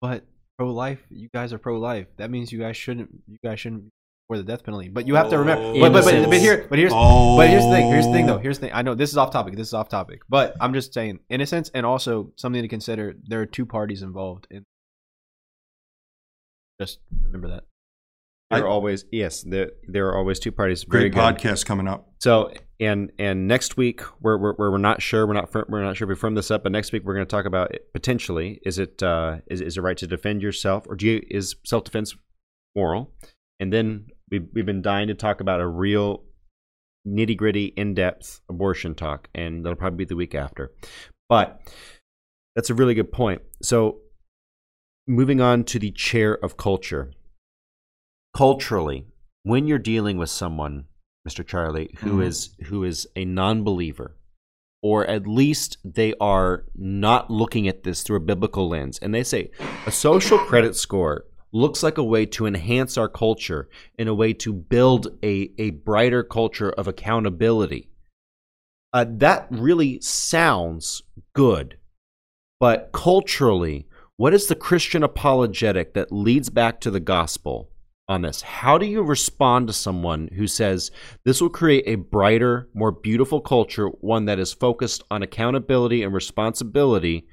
but pro life, you guys are pro life. That means you guys shouldn't you guys shouldn't be for the death penalty. But you have to remember. Oh. But, but, but, but here, but here's But here's the thing. Here's the thing, though. Oh. Here's the thing. I know this is off topic. This is off topic. But I'm just saying, innocence and also something to consider. There are two parties involved. In just remember that. There are always yes there, there are always two parties. Very Great good. podcast coming up. so and and next week we're, we're, we're not sure we're not fir- we're not sure if we firm this up but next week we're going to talk about it, potentially is it uh is, is it right to defend yourself or do you is self-defense moral? And then we've, we've been dying to talk about a real nitty-gritty in-depth abortion talk and that'll probably be the week after. But that's a really good point. So moving on to the chair of culture culturally when you're dealing with someone mr charlie who Mhm. is who is a non-believer or at least they are not looking at this through a biblical lens and they say a social credit score looks like a way to enhance our culture in a way to build a, a brighter culture of accountability uh, that really sounds good but culturally what is the christian apologetic that leads back to the gospel on this how do you respond to someone who says this will create a brighter more beautiful culture one that is focused on accountability and responsibility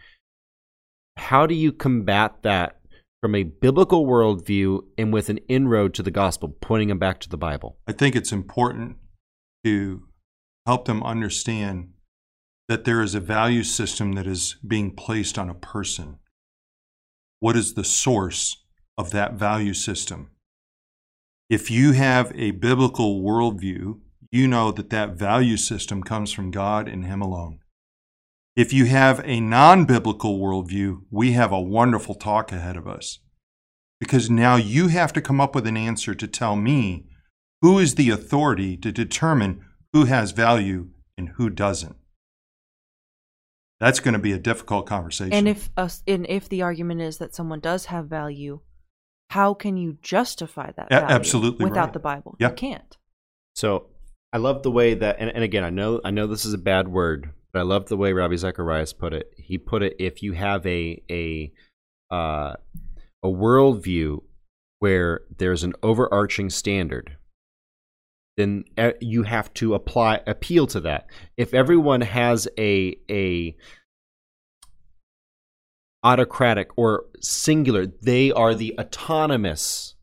how do you combat that from a biblical worldview and with an inroad to the gospel, pointing them back to the Bible. I think it's important to help them understand that there is a value system that is being placed on a person. What is the source of that value system? If you have a biblical worldview, you know that that value system comes from God and Him alone. If you have a non biblical worldview, we have a wonderful talk ahead of us. Because now you have to come up with an answer to tell me who is the authority to determine who has value and who doesn't. That's going to be a difficult conversation. And if and if the argument is that someone does have value, how can you justify that A- value absolutely without right. the Bible? Yeah. You can't. So I love the way that, and, and again, I know I know this is a bad word, but I love the way Ravi Zacharias put it. He put it: if you have a a uh, a worldview where there's an overarching standard, then uh, you have to apply appeal to that. If everyone has a a autocratic or singular, they are the autonomous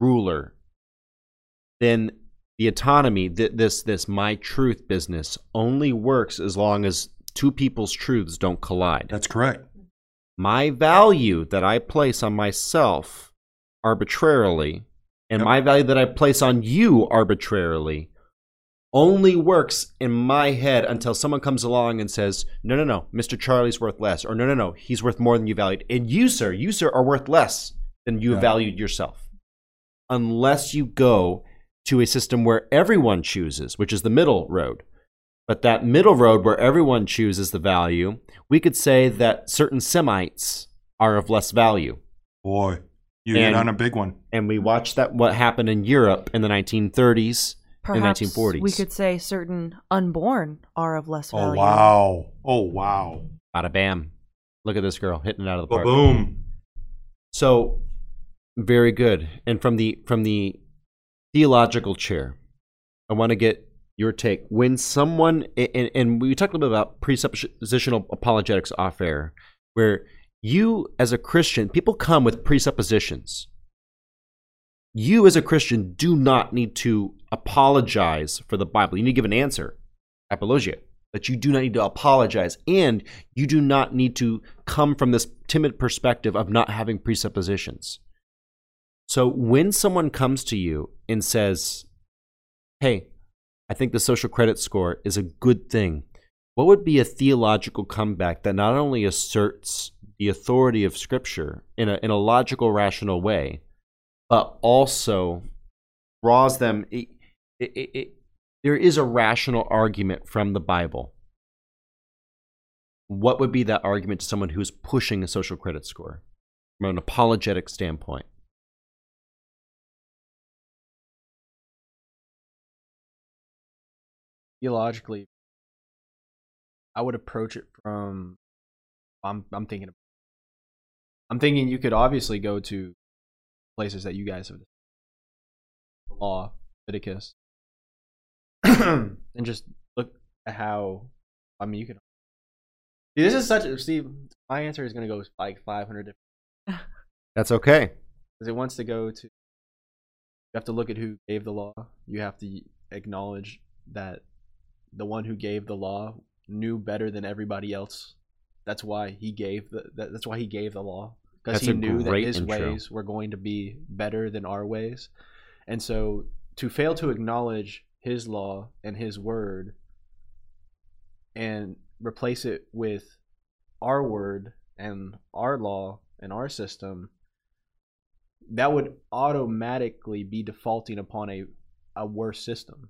ruler, then the autonomy, th- this this my truth business, only works as long as two people's truths don't collide. That's correct. My value that I place on myself arbitrarily, and Yep. my value that I place on you arbitrarily, only works in my head until someone comes along and says, "No, no, no, Mr. Charlie's worth less," or "No, no, no, he's worth more than you valued," and you, sir, you, sir, are worth less than you Yeah. valued yourself, unless you go to a system where everyone chooses, which is the middle road. But that middle road where everyone chooses the value, we could say that certain Semites are of less value. Boy, you And- hit on a big one. And we watched that what happened in Europe in the 1930s and Perhaps 1940s. we could say certain unborn are of less value. Oh, value. wow. Oh, wow. Bada bam. Look at this girl hitting it out of the park. Boom. So very good. And from the from the theological chair, I want to get your take. When someone and, and we talked a little bit about presuppositional apologetics off air, where you as a Christian, people come with presuppositions. You as a Christian do not need to apologize for the Bible. You need to give an answer, apologia. But you do not need to apologize, and you do not need to come from this timid perspective of not having presuppositions. So when someone comes to you and says, Hey, I think the social credit score is a good thing, what would be a theological comeback that not only asserts the authority of Scripture in a, in a logical, rational way, but also draws them? It, it, it, there is a rational argument from the Bible. What would be that argument to someone who's pushing a social credit score from an apologetic standpoint? theologically, I would approach it from. I'm I'm thinking. I'm thinking you could obviously go to places that you guys have law Leviticus, *coughs* and just look at how. I mean, you can. See, this is such. a Steve, my answer is going to go like 500 different *laughs* That's okay. because it wants to go to. You have to look at who gave the law. You have to acknowledge that the one who gave the law knew better than everybody else. That's why he gave the. that- That's why he gave the law because he knew that his intro. ways were going to be better than our ways, and so to fail to acknowledge his law and his word, and replace it with our word and our law and our system that would automatically be defaulting upon a, a worse system.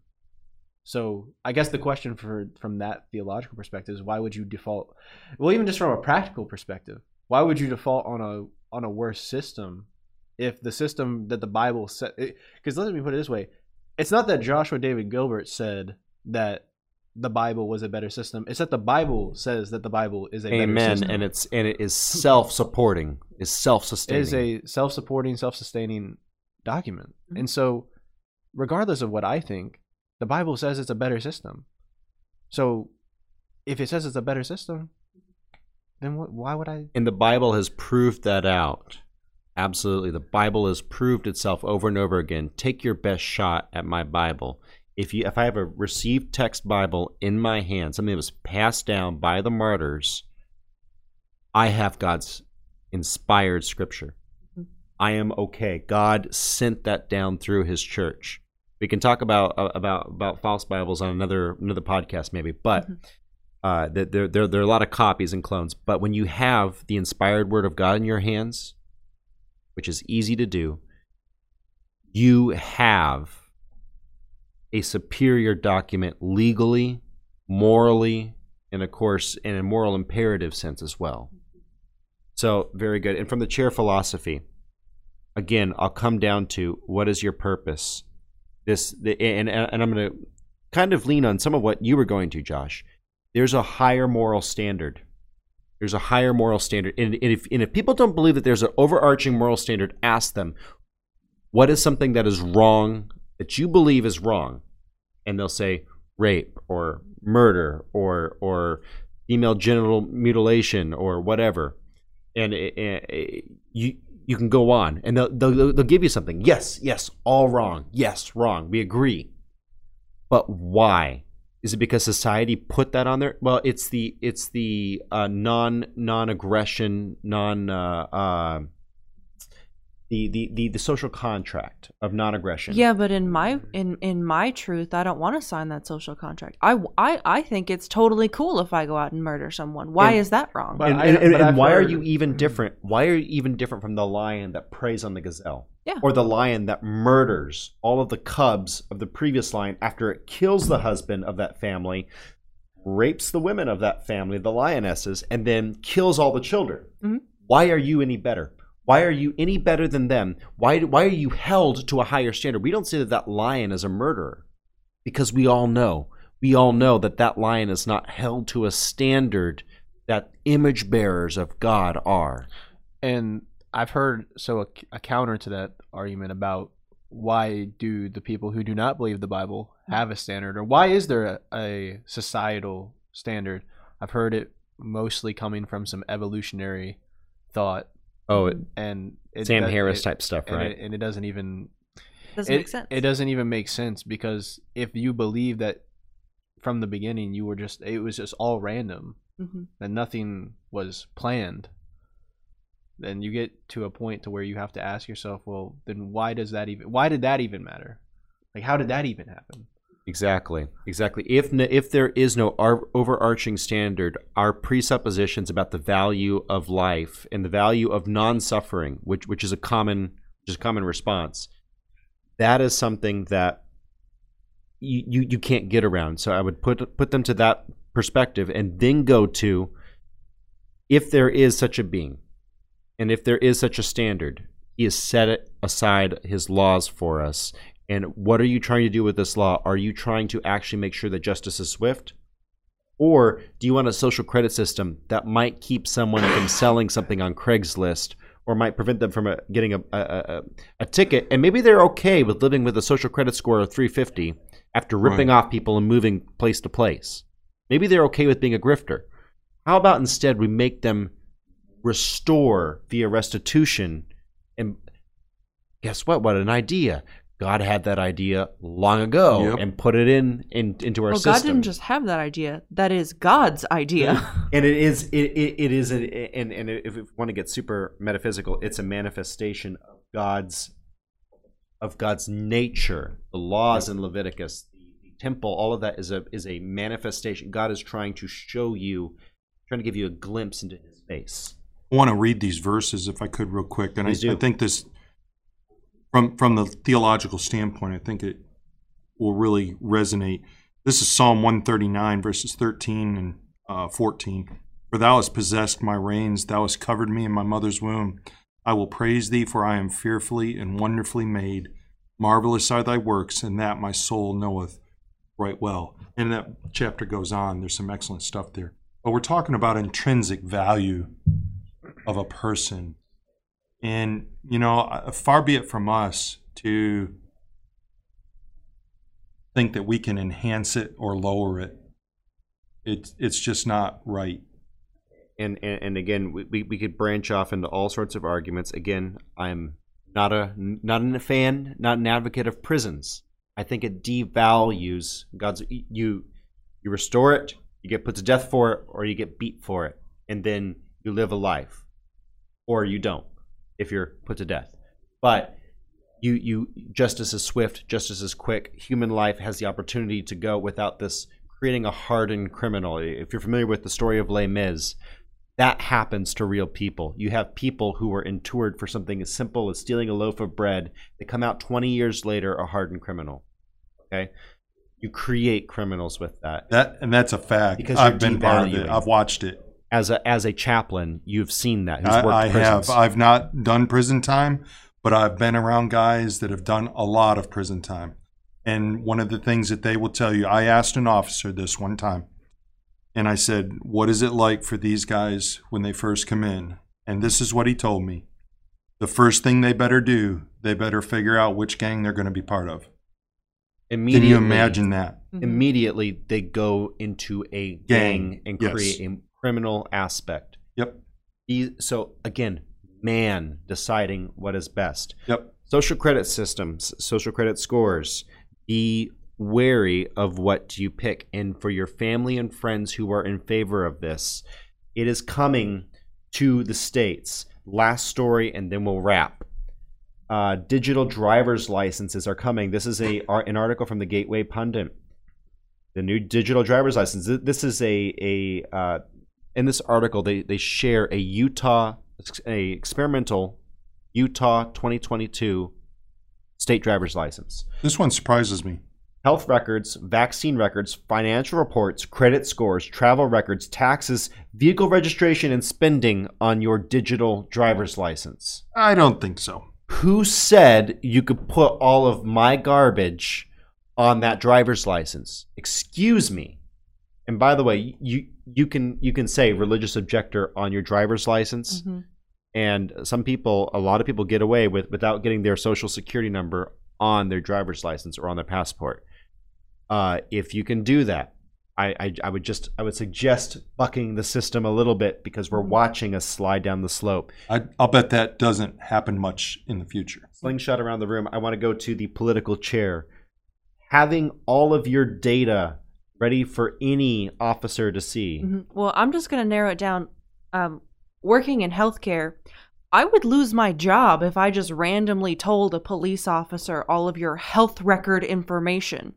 So I guess the question for from that theological perspective is why would you default? Well, even just from a practical perspective, why would you default on a on a worse system if the system that the Bible said? Because let me put it this way: it's not that Joshua David Gilbert said that the Bible was a better system. It's that the Bible says that the Bible is a better Amen. system. And it's and it is self-supporting, is self-sustaining. is a self-supporting, self-sustaining document. Mhm. And so, regardless of what I think, the Bible says it's a better system. So, if it says it's a better system, then what, why would I? and the Bible has proved that out Absolutely. The Bible has proved itself over and over again. Take your best shot at my Bible. If you if I have a received text Bible in my hand, something that was passed down by the martyrs, I have God's inspired scripture. I am okay. God sent that down through his church. We can talk about uh, about about false Bibles on another another podcast maybe, but uh, that there, there there are a lot of copies and clones. But when you have the inspired Word of God in your hands, which is easy to do, you have a superior document legally, morally, and of course in a moral imperative sense as well. So very good. And from the chair philosophy, again, I'll come down to what is your purpose. This the, and and I'm going to kind of lean on some of what you were going to, Josh. There's a higher moral standard. There's a higher moral standard, and, and if and if people don't believe that there's an overarching moral standard, ask them what is something that is wrong that you believe is wrong, and they'll say rape or murder or or female genital mutilation or whatever, and it, it, you you can go on, and they'll, they'll they'll give you something. Yes, yes, all wrong. Yes, wrong. We agree, but why? Is it because society put that on there? Well, it's the it's the uh, non non aggression non uh, uh, the, the the the social contract of non aggression. Yeah, but in my in in my truth, I don't want to sign that social contract. I, I, I think it's totally cool if I go out and murder someone. Why And- is that wrong? But and, and, and- but and I've why are you even different? Why are you even different from the lion that preys on the gazelle? Yeah. Or the lion that murders all of the cubs of the previous lion after it kills the husband of that family, rapes the women of that family, the lionesses, and then kills all the children? Mhm. Why are you any better? Why are you any better than them? Why, why are you held to a higher standard? We don't say that that lion is a murderer because we all know we all know that that lion is not held to a standard that image bearers of God are. And I've heard so a, a counter to that argument about why do the people who do not believe the Bible have a standard, or why is there a, a societal standard? I've heard it mostly coming from some evolutionary thought, Oh, it, and it, Sam that- Harris it- type stuff, and right? It, and it doesn't even Doesn't it, make sense. It doesn't even make sense because if you believe that from the beginning you were just it was just all random hmm and nothing was planned, then you get to a point to where you have to ask yourself, well, then why does that even why did that even matter? Like how did that even happen? exactly, exactly. If if there is no overarching standard, our presuppositions about the value of life and the value of non-suffering, which which is a common which is common response, that is something that you, you you can't get around. So I would put put them to that perspective, and then go to if there is such a being, and if there is such a standard, He has set aside His laws for us. And what are you trying to do with this law? Are you trying to actually make sure that justice is swift? Or do you want a social credit system that might keep someone from selling something on Craigslist or might prevent them from uh getting a, a, a, a ticket? And maybe they're okay with living with a social credit score of 350 after ripping Right. off people and moving place to place. Maybe they're okay with being a grifter. How about instead we make them restore via restitution? And guess what? What an idea! God had that idea long ago Yep. and put it in, in into our well, system. God didn't just have that idea. That is God's idea. and *laughs* it is it, it, it is a, and and if we want to get super metaphysical, it's a manifestation of God's of God's nature. The laws in Leviticus, the, the temple, all of that is a is a manifestation. God is trying to show you, trying to give you a glimpse into His face. I want to read these verses if I could real quick, and I, I think this, from from the theological standpoint, I think it will really resonate. This is Psalm one thirty nine verses thirteen and uh, fourteen. For thou hast possessed my reins, thou hast covered me in my mother's womb. I will praise thee, for I am fearfully and wonderfully made. Marvelous are thy works, and that my soul knoweth right well. And that chapter goes on. There's some excellent stuff there. But we're talking about intrinsic value of a person. And, you know, uh, far be it from us to think that we can enhance it or lower it. It's, it's just not right. and and, and again, we, we could branch off into all sorts of arguments. Again, I'm not a not a fan, not an advocate of prisons. I think it devalues God's. You you restore it, you get put to death for it, or you get beat for it, and then you live a life, or you don't if you're put to death. But you you justice is swift, justice is quick. Human life has the opportunity to go without this creating a hardened criminal. If you're familiar with the story of Les Mis, that happens to real people. You have people who were endured for something as simple as stealing a loaf of bread. They come out 20 years later a hardened criminal. Okay, you create criminals with that. That and that's a fact. Because I've been part of it. I've watched it. As a as a chaplain, you've seen that. Who's I, worked I have. prisons. I've not done prison time, but I've been around guys that have done a lot of prison time. And one of the things that they will tell you, I asked an officer this one time, and I said, What is it like for these guys when they first come in? And this is what he told me. The first thing they better do, they better figure out which gang they're going to be part of. Can Immediately, you imagine that? Mhm. Immediately, they go into a gang, Gang, and yes. create a criminal aspect. Yep. E- So again, man deciding what is best. Yep. Social credit systems, social credit scores. Be wary of what you pick. And for your family and friends who are in favor of this, it is coming to the states. Last story, and then we'll wrap. Uh, digital driver's licenses are coming. This is a an article from the Gateway Pundit. The new digital driver's license. This is a a uh, in this article they they share a Utah a experimental Utah 2022 state driver's license. This one surprises me. Health records, vaccine records, financial reports, credit scores, travel records, taxes, vehicle registration, and spending on your digital driver's license. I don't think so. Who said you could put all of my garbage on that driver's license? Excuse me. And by the way, you you can you can say religious objector on your driver's license. Mhm. and some people a lot of people get away with without getting their social security number on their driver's license or on their passport. Uh, if you can do that I, I i would just i would suggest bucking the system a little bit because we're watching us slide down the slope. I, I'll bet that doesn't happen much in the future. slingshot around the room. I want to go to the political chair. Having all of your data ready for any officer to see Mhm. Well, I'm just going to narrow it down. Um, working in healthcare, I would lose my job if I just randomly told a police officer all of your health record information.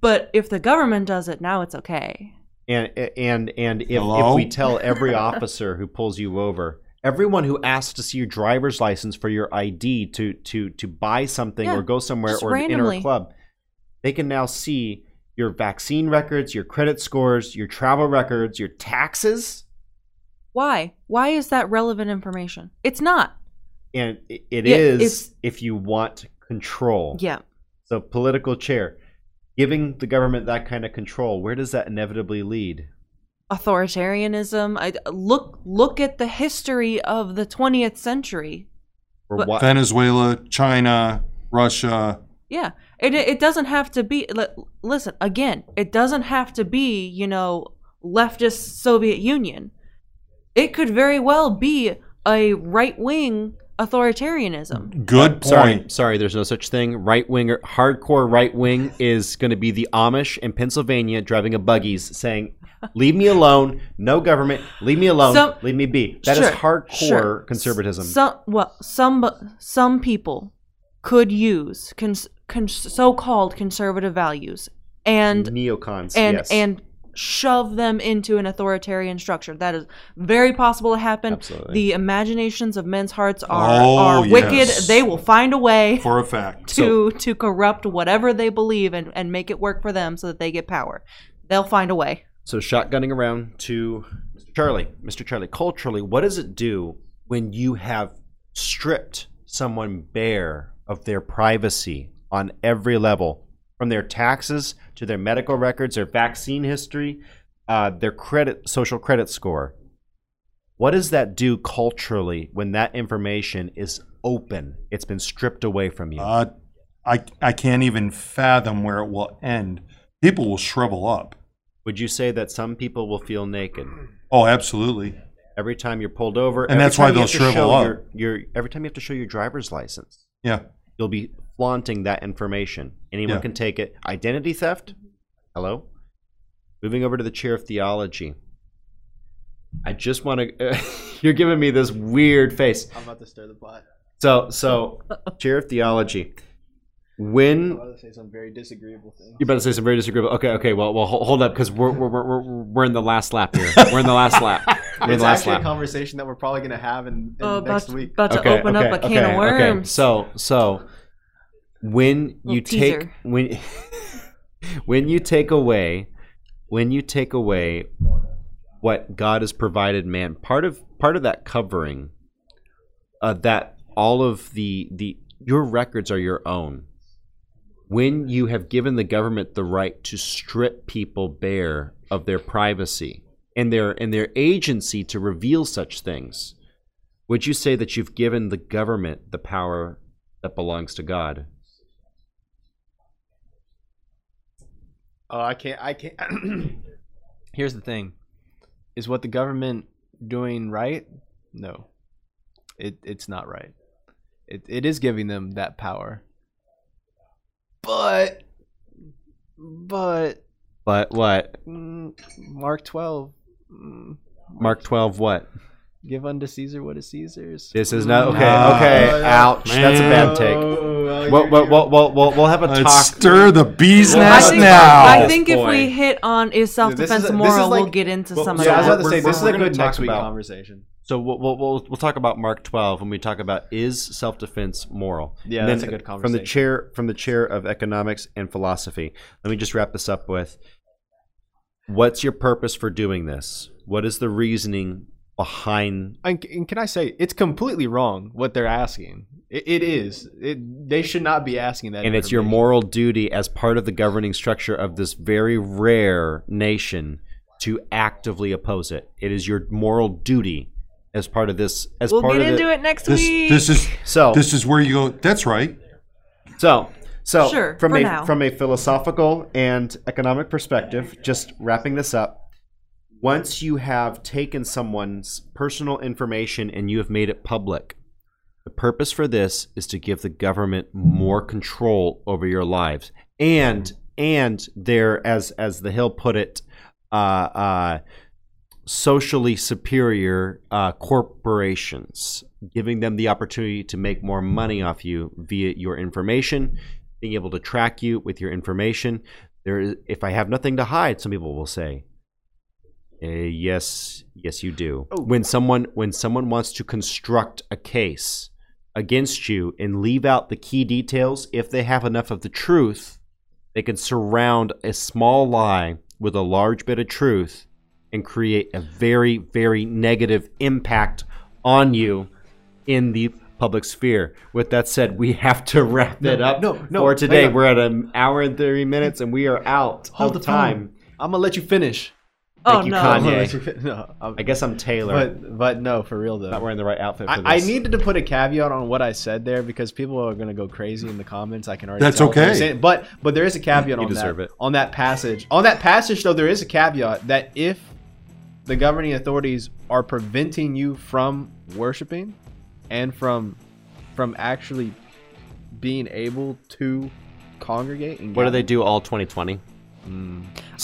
But if the government does it, now it's okay. And and and if, if we tell every *laughs* officer who pulls you over, everyone who asks to see your driver's license for your ID to to to buy something Yeah, or go somewhere just or enter a club, they can now see your vaccine records, your credit scores, your travel records, your taxes, Why? Why is that relevant information? It's not. and it, it Yeah, is it's- if you want control. Yeah. So political chair, giving the government that kind of control, where does that inevitably lead? Authoritarianism. I look look at the history of the 20th century. Or what? Venezuela, China, Russia. Yeah. It it doesn't have to be li- listen, again, it doesn't have to be, you know, leftist Soviet Union. It could very well be a right-wing authoritarianism. Good point. Sorry, sorry. There's no such thing. Right winger, hardcore right wing is going to be the Amish in Pennsylvania driving a buggies, saying, "Leave me alone. No government. Leave me alone. Some- leave me be." That is Sure, hardcore sure. conservatism. Some well, some some people could use cons, cons, so-called conservative values and Neocons. and yes. and shove them into an authoritarian structure. That is very possible to happen. Absolutely. The imaginations of men's hearts are Oh, are wicked. yes. They will find a way For a fact. to to corrupt whatever they believe and, and make it work for them so that they get power. They'll find a way. So shotgunning around to Mr. Charlie. Mr. Charlie, culturally, what does it do when you have stripped someone bare of their privacy on every level, from their taxes to their medical records, their vaccine history, uh, their credit, social credit score? What does that do culturally when that information is open? It's been stripped away from you. Uh, I, I can't even fathom where it will end. People will shrivel up. Would you say that some people will feel naked Oh, absolutely. every time you're pulled over? And every that's why time you they'll have to shrivel show up. Your, your every time you have to show your driver's license, Yeah. you'll be flaunting that information. Anyone Yeah. can take it. Identity theft. Mm-hmm. Hello. Moving over to the chair of theology. I just want to. *laughs* you're giving me this weird face. I'm about to stir the pot. So, so chair of theology. When about to say some very disagreeable things. you better say some very disagreeable. Okay, okay. Well, well, hold up because we're, we're we're we're we're in the last lap here. *laughs* We're in the last lap. We're in It's the last actually a conversation that we're probably going to have in, in Oh, next about, week. about to open up a can of worms. Okay. So, so when you Little take when *laughs* when you take away when you take away what God has provided man, part of part of that covering, uh, that all of the the your records are your own. When you have given the government the right to strip people bare of their privacy and their and their agency to reveal such things, would you say that you've given the government the power that belongs to God? Oh, I can't. I can't. *clears throat* Here's the thing: is what the government doing right? No, it it's not right. It it is giving them that power, but but But what? mm, Mark twelve. Mm, Mark 12 what? Give unto Caesar what is Caesar's. This is not okay. No. Okay, ouch. That's a bad take. Oh, We'll, we'll, we'll, we'll, we'll, we'll have a Let's talk. stir the bee's Well, I nest think, now. I think if we hit on is self defense is- this is moral, we'll get into well, some of Yeah, I was about to say We're- this is a good talk next week about- conversation. So we'll, we'll, we'll, we'll talk about Mark 12 when we talk about is self-defense moral. Yeah, And that's then a good conversation. From the conversation. chair from the chair of economics and philosophy. Let me just wrap this up with what's your purpose for doing this? What is the reasoning behind And, and can I say it's completely wrong what they're asking? It, it is. It, they should not be asking that. and it's your moral duty as part of the governing structure of this very rare nation to actively oppose it. It is your moral duty as part of this. As We'll part get of into the, it next This week. this is So this is where you go. That's right. so so Sure, from a now. from a philosophical and economic perspective, just wrapping this up. Once you have taken someone's personal information and you have made it public, the purpose for this is to give the government more control over your lives, and and there, as as the Hill put it, uh, uh, socially superior uh, corporations, giving them the opportunity to make more money off you via your information, being able to track you with your information. There, is, if I have nothing to hide, some people will say, Eh, yes, yes, you do. Oh. When someone when someone wants to construct a case against you and leave out the key details, if they have enough of the truth, they can surround a small lie with a large bit of truth and create a very, very negative impact on you in the public sphere. With that said, we have to wrap it up no, no, for today. We're at an hour and 30 minutes and we are out Hold of the time. time. I'm gonna let you finish. Oh you, no. Kanye. I'm you fin- no, I'm- I guess I'm Taylor. but but no, for real though. not wearing the right outfit for I, I needed to put a caveat on what I said there because people are gonna go crazy in the comments. I can already. That's tell from okay. saying- But but there is a caveat You on deserve that. it. On that passage. On that passage though, there is a caveat that if the governing authorities are preventing you from worshiping and from from actually being able to congregate and What do they do all 2020?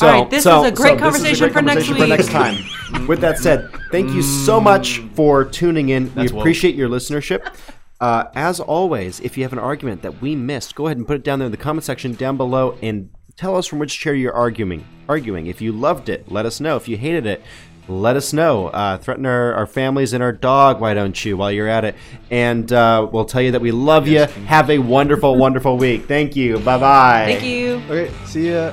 All right, this is a great conversation for next conversation week. time. *laughs* With that said, thank you so much for tuning in. That's we woke. appreciate your listenership. Uh, as always, if you have an argument that we missed, go ahead and put it down there in the comment section down below and tell us from which chair you're arguing. Arguing. If you loved it, let us know. If you hated it, let us know. Uh, threaten our, our families and our dog, why don't you, while you're at it. And uh, we'll tell you that we love you. Have a wonderful, wonderful week. Thank you. Bye bye. Thank you. Okay, see ya.